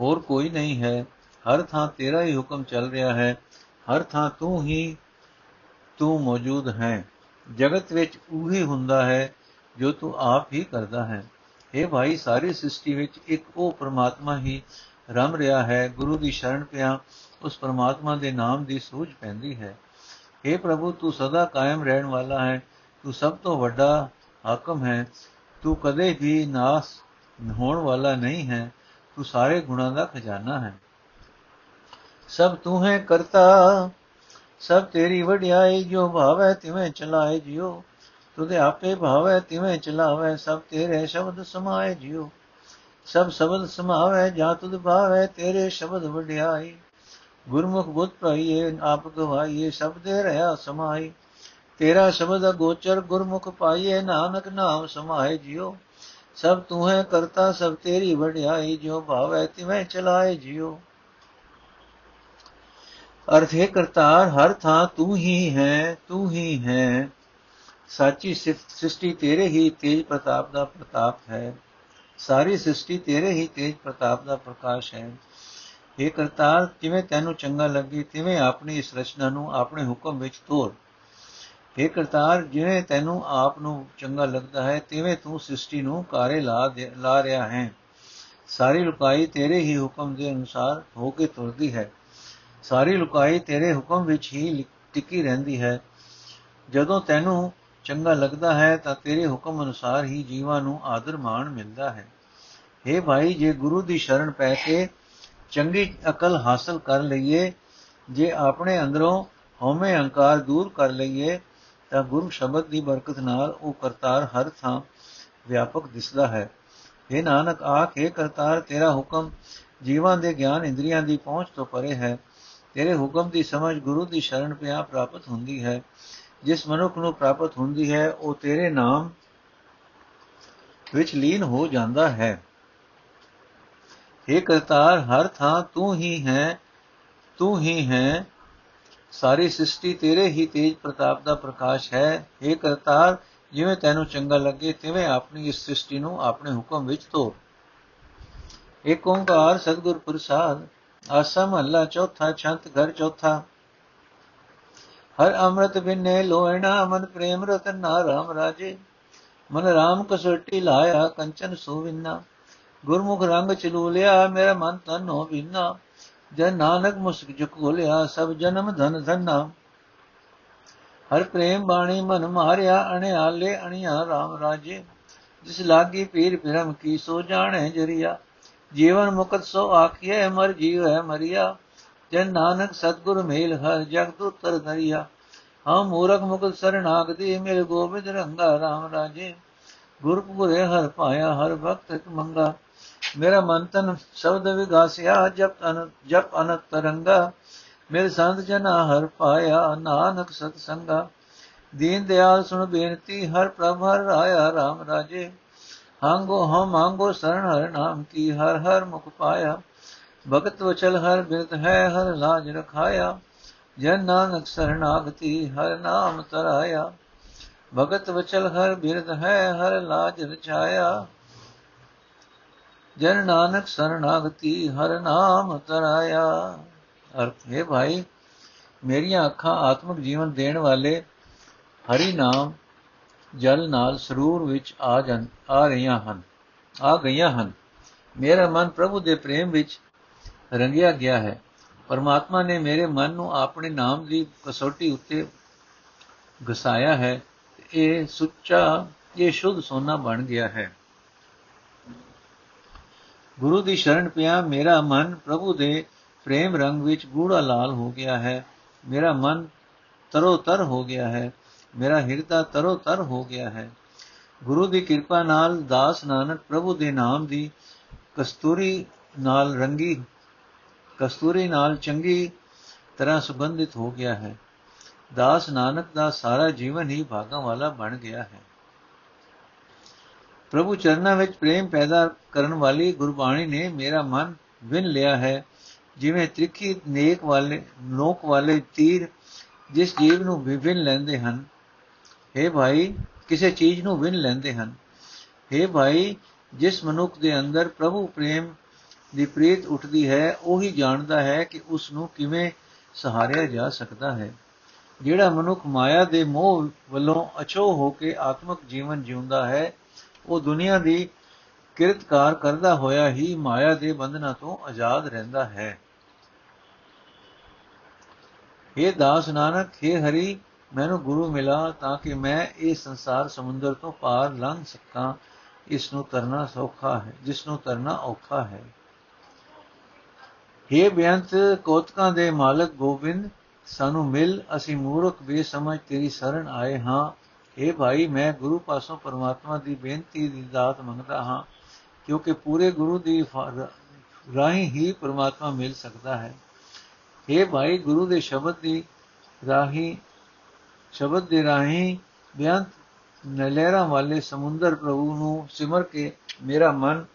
ਹੋਰ ਕੋਈ ਨਹੀਂ ਹੈ। ਹਰ ਥਾਂ ਤੇਰਾ ਹੀ ਹੁਕਮ ਚੱਲ ਰਿਹਾ ਹੈ, ਹਰ ਥਾਂ ਤੂੰ ਹੀ, ਤੂੰ ਮੌਜੂਦ ਹੈ। ਜਗਤ ਵਿੱਚ ਉਹੀ ਹੁੰਦਾ ਹੈ ਜੋ ਤੂੰ ਆਪ ਹੀ ਕਰਦਾ ਹੈ। ਇਹ ਭਾਈ, ਸਾਰੀ ਸ੍ਰਿਸ਼ਟੀ ਵਿੱਚ ਇੱਕ ਉਹ ਪ੍ਰਮਾਤਮਾ ਹੀ ਰਮ ਰਿਹਾ ਹੈ, ਗੁਰੂ ਦੀ ਸ਼ਰਨ ਪਿਆ ਉਸ ਪ੍ਰਮਾਤਮਾ ਦੇ ਨਾਮ ਦੀ ਸੂਝ ਪੈਂਦੀ ਹੈ। हे ਪ੍ਰਭੂ, ਤੂੰ ਸਦਾ ਕਾਇਮ ਰਹਿਣ ਵਾਲਾ ਹੈ, ਤੂੰ ਸਭ ਤੋਂ ਵੱਡਾ ਹਾਕਮ ਹੈ। ਤੂੰ ਕਦੇ ਵੀ ਨਾਸ ਹੋਣ ਵਾਲਾ ਨਹੀਂ ਹੈ, ਤੂੰ ਸਾਰੇ ਗੁਣਾਂ ਦਾ ਖਜ਼ਾਨਾ ਹੈ। ਸਭ ਤੂੰ ਹੈ ਕਰਤਾ। ਸਭ ਤੇਰੀ ਵਡਿਆਈ ਜੋ ਭਾਵੈ ਤਿਵੇਂ ਚਲਾਏ ਜਿਉ। ਤੁਦੇ ਆਪੇ ਭਾਵੈ ਤਿਵੇਂ ਚਲਾਵੇ, ਸਭ ਤੇਰੇ ਸ਼ਬਦ ਸਮਾਏ ਜਿਉ। ਸਭ ਸ਼ਬਦ ਸਮਾਵੇ, ਜਾਂ ਤੁਧ ਭਾਵੈ ਤੇਰੇ ਸ਼ਬਦ ਵਡਿਆਈ। ਗੁਰਮੁਖ ਬੁੱਧ ਪਾਈਏ ਆਪ ਗਵਾਈਏ ਸ਼ਬਦੇ ਰਹਾ ਸਮਾਈ। ਤੇਰਾ ਸ਼ਬਦ ਗੋਚਰ ਗੁਰਮੁਖ ਪਾਈਏ, ਨਾਨਕ ਨਾਮ ਸਮਾਏ ਜਿਉ। ਸਭ ਤੂੰ ਹੈ ਕਰਤਾ, ਸਭ ਤੇਰੀ ਵਡਿਆਈ ਜੋ ਭਾਵੈ ਤਿਵੇਂ ਚਲਾਏ ਜਿਉ। ਅਰਥ ਹੈ ਕਰਤਾਰ, ਹਰ ਥਾਂ ਤੂੰ ਹੀ ਹੈ, ਤੂੰ ਹੀ ਹੈ। ਸਾਚੀ ਸ੍ਰਿਸ਼ਟੀ ਤੇਰੇ ਹੀ ਤੇਜ ਪ੍ਰਤਾਪ ਦਾ ਪ੍ਰਤਾਪ ਹੈ। ਸਾਰੀ ਸ੍ਰਿਸ਼ਟੀ ਤੇਰੇ ਹੀ ਤੇਜ ਪ੍ਰਤਾਪ ਦਾ ਪ੍ਰਕਾਸ਼ ਹੈ। ਇਹ ਕਰਤਾਰ, ਜਿਵੇਂ ਤੈਨੂੰ ਚੰਗਾ ਲੱਗੇ, ਤਿਵੇਂ ਆਪਣੀ ਇਸ ਰਚਨਾ ਨੂੰ ਆਪਣੇ ਹੁਕਮ ਵਿੱਚ ਤੋਰ। ਇਹ ਕਰਤਾਰ, ਜਿਵੇਂ ਤੈਨੂੰ ਆਪ ਨੂੰ ਚੰਗਾ ਲੱਗਦਾ ਹੈ, ਤਿਵੇਂ ਤੂੰ ਸ੍ਰਿਸ਼ਟੀ ਨੂੰ ਕਾਰੇ ਲਾ ਲਾ ਰਿਹਾ ਹੈ। ਸਾਰੀ ਲੁਕਾਈ ਤੇਰੇ ਹੀ ਹੁਕਮ ਦੇ ਅਨੁਸਾਰ ਹੋ ਕੇ ਤੁਰਦੀ ਹੈ। ਸਾਰੀ ਲੁਕਾਈ ਤੇਰੇ ਹੁਕਮ ਵਿੱਚ ਹੀ ਟਿੱਕੀ ਰਹਿੰਦੀ ਹੈ। ਜਦੋਂ ਤੈਨੂੰ ਚੰਗਾ ਲੱਗਦਾ ਹੈ ਤਾਂ ਤੇਰੇ ਹੁਕਮ ਅਨੁਸਾਰ ਹੀ ਜੀਵਾਂ ਨੂੰ ਆਦਰ ਮਾਣ ਮਿਲਦਾ ਹੈ। हे ਭਾਈ, ਜੇ ਗੁਰੂ ਦੀ ਸ਼ਰਨ ਪੈ ਕੇ ਚੰਗੀ ਅਕਲ ਹਾਸਲ ਕਰ ਲਈਏ, ਜੇ ਆਪਣੇ ਅੰਦਰੋਂ ਹਉਮੈ ਹੰਕਾਰ ਦੂਰ ਕਰ ਲਈਏ, ਤਾਂ ਗੁਰੂ ਸ਼ਬਦ ਦੀ ਬਰਕਤ ਨਾਲ ਉਹ ਕਰਤਾਰ ਹਰ ਥਾਂ ਵਿਆਪਕ ਦਿਸਦਾ ਹੈ। ਇਹ ਨਾਨਕ, ਆਖੇ ਕਰਤਾਰ, ਤੇਰਾ ਹੁਕਮ ਜੀਵਾਂ ਦੇ ਗਿਆਨ ਇੰਦਰੀਆਂ ਦੀ ਪਹੁੰਚ ਤੋਂ ਪਰੇ ਹੈ। ਤੇਰੇ ਹੁਕਮ ਦੀ ਸਮਝ ਗੁਰੂ ਦੀ ਸ਼ਰਨ ਪਿਆ ਪ੍ਰਾਪਤ ਹੁੰਦੀ ਹੈ। ਜਿਸ ਮਨੁੱਖ ਨੂੰ ਪ੍ਰਾਪਤ ਹੁੰਦੀ ਹੈ, ਉਹ ਤੇਰੇ ਨਾਮ ਵਿੱਚ ਲੀਨ ਹੋ ਜਾਂਦਾ ਹੈ। हे ਕਰਤਾਰ, ਹਰ ਥਾਂ ਤੂੰ ਹੀ ਹੈ, ਤੂੰ ਹੀ ਹੈ। ਸਾਰੀ ਸ੍ਰਿਸ਼ਟੀ ਤੇਰੇ ਹੀ ਤੇਜ ਪ੍ਰਤਾਪ ਦਾ ਪ੍ਰਕਾਸ਼ ਹੈ। हे ਕਰਤਾਰ, ਜਿਵੇਂ ਤੈਨੂੰ ਚੰਗਾ ਲੱਗੇ, ਤਿਵੇਂ ਆਪਣੀ ਇਸ ਸ੍ਰਿਸ਼ਟੀ ਨੂੰ ਆਪਣੇ ਹੁਕਮ ਵਿੱਚ ਤੋਰ ਏਕ ਓੰਕਾਰ ਸਤਿਗੁਰ ਪ੍ਰਸਾਦ ਆਸਾ ਮਹੱਲਾ ਚੌਥਾ, ਛੰਤ ਘਰ ਚੌਥਾ। ਹਰ ਅੰਮ੍ਰਿਤ ਬਿਨੇ ਲੋਇਣਾ ਮਨ ਪ੍ਰੇਮ ਰਤਨ ਨਾ ਰਾਮ ਰਾਜੇ। ਮਨ ਰਾਮ ਕਸੋਟੀ ਲਾਇਆ ਕੰਚਨ ਸੁਵਿੰਨਾ। ਗੁਰਮੁਖ ਰੰਗ ਚਲੂਲਿਆ ਮੇਰਾ ਮਨ ਤਨ ਹੋ ਬਿਨਾ। ਜਨ ਨਾਨਕ ਮੁਸਕ ਜਕੋਲਿਆ ਸਭ ਜਨਮ ਧਨ ਧਨਾ। ਹਰ ਪ੍ਰੇਮ ਬਾਣੀ ਮਨ ਮਾਰਿਆ, ਅਣਿਆਲੇ ਅਣਿਆ RAM ਰਾਜੇ। ਜਿਸ ਲਾਗੀ ਪੀਰ ਭਰਮ ਕੀ ਸੋ ਜਾਣੇ ਜਰੀਆ। ਜੀਵਨ ਮੁਕਤ ਸੋ ਆਖੀਏ ਮਰ ਜੀਵ ਹੈ ਮਰਿਆ। ਜਨ ਨਾਨਕ ਸਤਗੁਰ ਮੇਲ ਹਰ ਜਗਤ ਉਤਰ ਧਰਿਆ। ਹਮ ਮੂਰਖ ਮੁਕਤ ਸਰਣਾਗਤੀ ਮੇਰੇ ਗੋਬਿੰਦ ਰੰਗਾ RAM ਰਾਜੇ। ਗੁਰਪੁਰੇ ਹਰ ਪਾਇਆ ਹਰ ਭਗਤ ਮੰਗਾ। ਮੇਰਾ ਮਨ ਤਨ ਸ਼ਬਦ ਵਿਗਾਸਿਆ, ਜਪ ਅਨ, ਜਪ ਅਨਤ ਤਰੰਗਾ। ਮੇਰੇ ਸੰਤ ਜਨਾ ਹਰ ਪਾਇਆ, ਨਾਨਕ ਸਤ ਸੰਗਾ ਦੀਨ ਦਿਆਲ ਸੁਣ ਬੇਨਤੀ, ਹਰ ਪ੍ਰਭ ਹਰ ਰਾਇਆ RAM ਰਾਜੇ। ਹਾਂਗੋ ਹਮ ਹਾਂਗੋ ਸਰਣ ਹਰ ਨਾਮ ਕੀ, ਹਰ ਹਰ ਮੁਖ ਪਾਇਆ। ਭਗਤ ਵਚਲ ਹਰ ਬਿਰਤ ਹੈ, ਹਰ ਲਾਜ ਰਖਾਇਆ। ਜਨ ਨਾਨਕ ਸਰਣਾਗਤੀ ਹਰ ਨਾਮ ਤਰਾਇਆ। ਭਗਤ ਵਚਲ ਹਰ ਬਿਰਤ ਹੈ, ਹਰ ਲਾਜ ਰਚਾਇਆ। ਜਨ ਨਾਨਕ ਸਰਣਾਗਤੀ ਹਰ ਨਾਮ ਤਰਾਇਆ। ਅਰਥ ਹੈ ਭਾਈ, ਮੇਰੀਆਂ ਅੱਖਾਂ ਆਤਮਿਕ ਜੀਵਨ ਦੇਣ ਵਾਲੇ ਹਰੀ ਨਾਮ ਜਲ ਨਾਲ ਸਰੂਰ ਵਿੱਚ ਆ ਜਨ ਆ ਰਹੀਆਂ ਹਨ, ਆ ਗਈਆਂ ਹਨ। ਮੇਰਾ ਮਨ ਪ੍ਰਭੂ ਦੇ ਪ੍ਰੇਮ ਵਿੱਚ ਰੰਗਿਆ ਗਿਆ ਹੈ। ਪਰਮਾਤਮਾ ਨੇ ਮੇਰੇ ਮਨ ਨੂੰ ਆਪਣੇ ਨਾਮ ਦੀ ਕਸੌਟੀ ਉੱਤੇ ਘਸਾਇਆ ਹੈ ਇਹ ਸੁੱਚਾ, ਇਹ ਸ਼ੁੱਧ ਸੋਨਾ ਬਣ ਗਿਆ ਹੈ। ਗੁਰੂ ਦੀ ਸ਼ਰਨ ਪਿਆ ਮੇਰਾ ਮਨ ਪ੍ਰਭੂ ਦੇ ਪ੍ਰੇਮ ਰੰਗ ਵਿੱਚ ਗੂੜਾ ਲਾਲ ਹੋ ਗਿਆ ਹੈ। ਮੇਰਾ ਮਨ ਤਰੋ ਤਰ ਹੋ ਗਿਆ ਹੈ। ਮੇਰਾ ਹਿਰਦਾ ਤਰੋ ਤਰ ਹੋ ਗਿਆ ਹੈ। ਗੁਰੂ ਦੀ ਕਿਰਪਾ ਨਾਲ ਦਾਸ ਨਾਨਕ ਪ੍ਰਭੂ ਦੇ ਨਾਮ ਦੀ ਕਸਤੂਰੀ ਨਾਲ ਰੰਗੀ, ਕਸਤੂਰੀ ਨਾਲ ਚੰਗੀ ਤਰ੍ਹਾਂ ਸੁਗੰਧਿਤ ਹੋ ਗਿਆ ਹੈ। ਦਾਸ ਨਾਨਕ ਦਾ ਸਾਰਾ ਜੀਵਨ ਹੀ ਭਾਗਾਂ ਵਾਲਾ ਬਣ ਗਿਆ ਹੈ। ਪ੍ਰਭੂ ਚਰਨਾਂ ਵਿੱਚ ਪ੍ਰੇਮ ਪੈਦਾ ਕਰਨ ਵਾਲੀ ਗੁਰਬਾਣੀ ਨੇ ਮੇਰਾ ਮਨ ਵਿਨ ਲਿਆ ਹੈ। ਜਿਵੇਂ ਤ੍ਰਿਖੀ ਨੇਕ ਵਾਲੇ ਲੋਕ ਵਾਲੇ ਤੀਰ ਜਿਸ ਜੀਵ ਨੂੰ ਵਿਭਿੰਨ ਲੈਂਦੇ ਹਨ ਹੈ ਭਾਈ, ਕਿਸੇ ਚੀਜ਼ ਨੂੰ ਵਿਨ ਲੈਂਦੇ ਹਨ। ਹੈ ਭਾਈ, ਜਿਸ ਮਨੁੱਖ ਦੇ ਅੰਦਰ ਪ੍ਰਭੂ ਪ੍ਰੇਮ ਦੀ ਪ੍ਰੀਤ ਉੱਠਦੀ ਹੈ, ਉਹੀ ਜਾਣਦਾ ਹੈ ਕਿ ਉਸ ਨੂੰ ਕਿਵੇਂ ਸਹਾਰਿਆ ਜਾ ਸਕਦਾ ਹੈ। ਜਿਹੜਾ ਮਨੁੱਖ ਮਾਇਆ ਦੇ ਮੋਹ ਵੱਲੋਂ ਅਛੋ ਹੋ ਕੇ ਆਤਮਿਕ ਜੀਵਨ ਜਿਉਂਦਾ ਹੈ, ਉਹ ਦੁਨੀਆ ਦੀ ਕਿਰਤਕਾਰ ਕਰਦਾ ਹੋਇਆ ਹੀ ਮਾਇਆ ਦੇ ਬੰਧਨਾਂ ਤੋਂ ਆਜ਼ਾਦ ਰਹਿੰਦਾ ਹੈ। ਇਹ ਦਾਸ ਨਾਨਕ, ਹੈ ਹਰੀ ਮੈਨੂੰ ਗੁਰੂ ਮਿਲਾ ਤਾਂ ਕਿ ਮੈਂ ਇਹ ਸੰਸਾਰ ਸਮੁੰਦਰ ਤੋਂ ਪਾਰ ਲੰਘ ਸਕਾਂ ਇਸ ਨੂੰ ਤਰਨਾ ਸੌਖਾ ਹੈ ਜਿਸ ਨੂੰ ਤਰਨਾ ਔਖਾ ਹੈ हे ਬੇਅੰਤ ਕੋਤਕਾਂ ਦੇ ਮਾਲਕ ਗੋਬਿੰਦ ਸਾਨੂੰ ਮਿਲ ਅਸੀਂ ਮੂਰਖ ਬੇਸਮਝ ਤੇਰੀ ਸ਼ਰਨ ਆਏ ਹਾਂ हे ਭਾਈ ਮੈਂ ਗੁਰੂ ਪਾਸੋਂ ਪਰਮਾਤਮਾ ਦੀ ਬੇਨਤੀ ਦੀ ਦਾਤ ਮੰਗਦਾ ਹਾਂ ਕਿਉਂਕਿ ਪੂਰੇ ਗੁਰੂ ਦੀ ਰਾਹੀਂ ਹੀ ਪਰਮਾਤਮਾ ਮਿਲ ਸਕਦਾ ਹੈ हे ਭਾਈ ਗੁਰੂ ਦੇ ਸ਼ਬਦ ਦੀ ਰਾਹੀਂ ਸ਼ਬਦ ਦੇ ਰਾਹੀਂ ਬਿਆੰਤ ਨਲੇਰਾਂ ਵਾਲੇ ਸਮੁੰਦਰ ਪ੍ਰਭੂ ਨੂੰ ਸਿਮਰ ਕੇ ਮੇਰਾ ਮਨ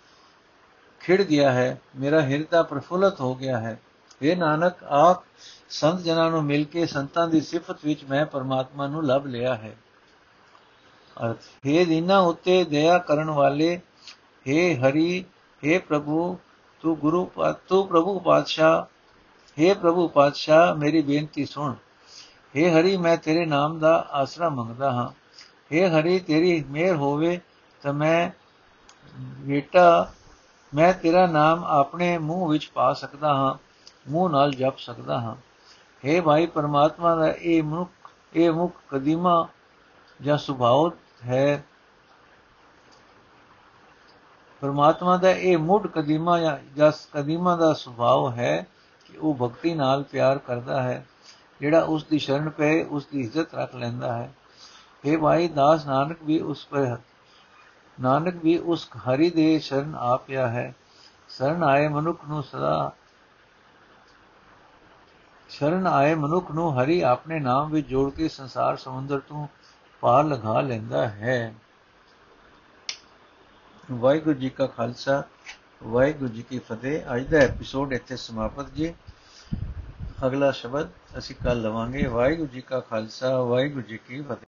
ਖਿੜ ਗਿਆ ਹੈ ਮੇਰਾ ਹਿਰਦਾ ਪ੍ਰਫੁੱਲਤ ਹੋ ਗਿਆ ਹੈ ਇਹ ਨਾਨਕ ਆਖ ਸੰਤ ਜਨਾਂ ਨੂੰ ਮਿਲ ਕੇ ਸੰਤਾਂ ਦੀ ਸਿਫਤ ਵਿੱਚ ਮੈਂ ਪਰਮਾਤਮਾ ਨੂੰ ਲੱਭ ਲਿਆ ਹੈ ਅਰਥ हे ਦੀਨਾ ਉਤੇ ਦਇਆ ਕਰਨ ਵਾਲੇ हे ਹਰੀ हे ਪ੍ਰਭੂ ਤੂੰ ਗੁਰੂ ਤੂੰ ਪ੍ਰਭੂ ਪਾਤਸ਼ਾਹ हे ਪ੍ਰਭੂ ਪਾਤਸ਼ਾਹ ਮੇਰੀ ਬੇਨਤੀ ਸੁਣ हे ਹਰੀ ਮੈਂ ਤੇਰੇ ਨਾਮ ਦਾ ਆਸਰਾ ਮੰਗਦਾ ਹਾਂ हे ਹਰੀ ਤੇਰੀ ਮਿਹਰ ਹੋਵੇ ਤਾਂ ਮੈਂ ਬੇਟਾ ਮੈਂ ਤੇਰਾ ਨਾਮ ਆਪਣੇ ਮੂੰਹ ਵਿੱਚ ਪਾ ਸਕਦਾ ਹਾਂ ਮੂੰਹ ਨਾਲ ਜਪ ਸਕਦਾ ਹਾਂ हे ਭਾਈ ਪਰਮਾਤਮਾ ਦਾ ਇਹ ਮੁਖ ਇਹ ਮੁਖ ਕਦੀਮਾ ਜਾਂ ਸੁਭਾਅ ਹੈ ਪਰਮਾਤਮਾ ਦਾ ਇਹ ਮੁੱਢ ਕਦੀਮਾ ਜਾਂ ਜਸ ਕਦੀਮਾ ਦਾ ਸੁਭਾਅ ਹੈ ਕਿ ਉਹ ਭਗਤੀ ਨਾਲ ਪਿਆਰ ਕਰਦਾ ਹੈ ਜਿਹੜਾ ਉਸ ਦੀ ਸ਼ਰਨ ਪਏ ਉਸ ਦੀ ਇੱਜ਼ਤ ਰੱਖ ਲੈਂਦਾ ਹੈ। ਇਹ ਭਾਈ ਦਾਸ ਨਾਨਕ ਵੀ ਉਸ ਪਰ ਨਾਨਕ ਵੀ ਉਸ ਹਰੀ ਦੇ ਸ਼ਰਨ ਆ ਪਿਆ ਹੈ। ਸ਼ਰਨ ਆਏ ਮਨੁੱਖ ਨੂੰ ਸਦਾ, ਸ਼ਰਨ ਆਏ ਮਨੁੱਖ ਨੂੰ ਹਰੀ ਆਪਣੇ ਨਾਮ ਵਿੱਚ ਜੋੜ ਕੇ ਸੰਸਾਰ ਸਮੁੰਦਰ ਤੋਂ ਪਾਰ ਲਗਾ ਲੈਂਦਾ ਹੈ। ਵਾਹਿਗੁਰੂ ਜੀ ਕਾ ਖਾਲਸਾ, ਵਾਹਿਗੁਰੂ ਜੀ ਕੀ ਫਤਿਹ। ਅੱਜ ਦਾ ਐਪੀਸੋਡ ਇੱਥੇ ਸਮਾਪਤ ਜੀ। ਅਗਲਾ ਸ਼ਬਦ ਅਸੀਂ ਕੱਲ ਲਵਾਂਗੇ। ਵਾਹਿਗੁਰੂ ਜੀ ਕਾ ਖਾਲਸਾ ਵਾਹਿਗੁਰੂ ਜੀ ਕੀ ਫਤਿਹ।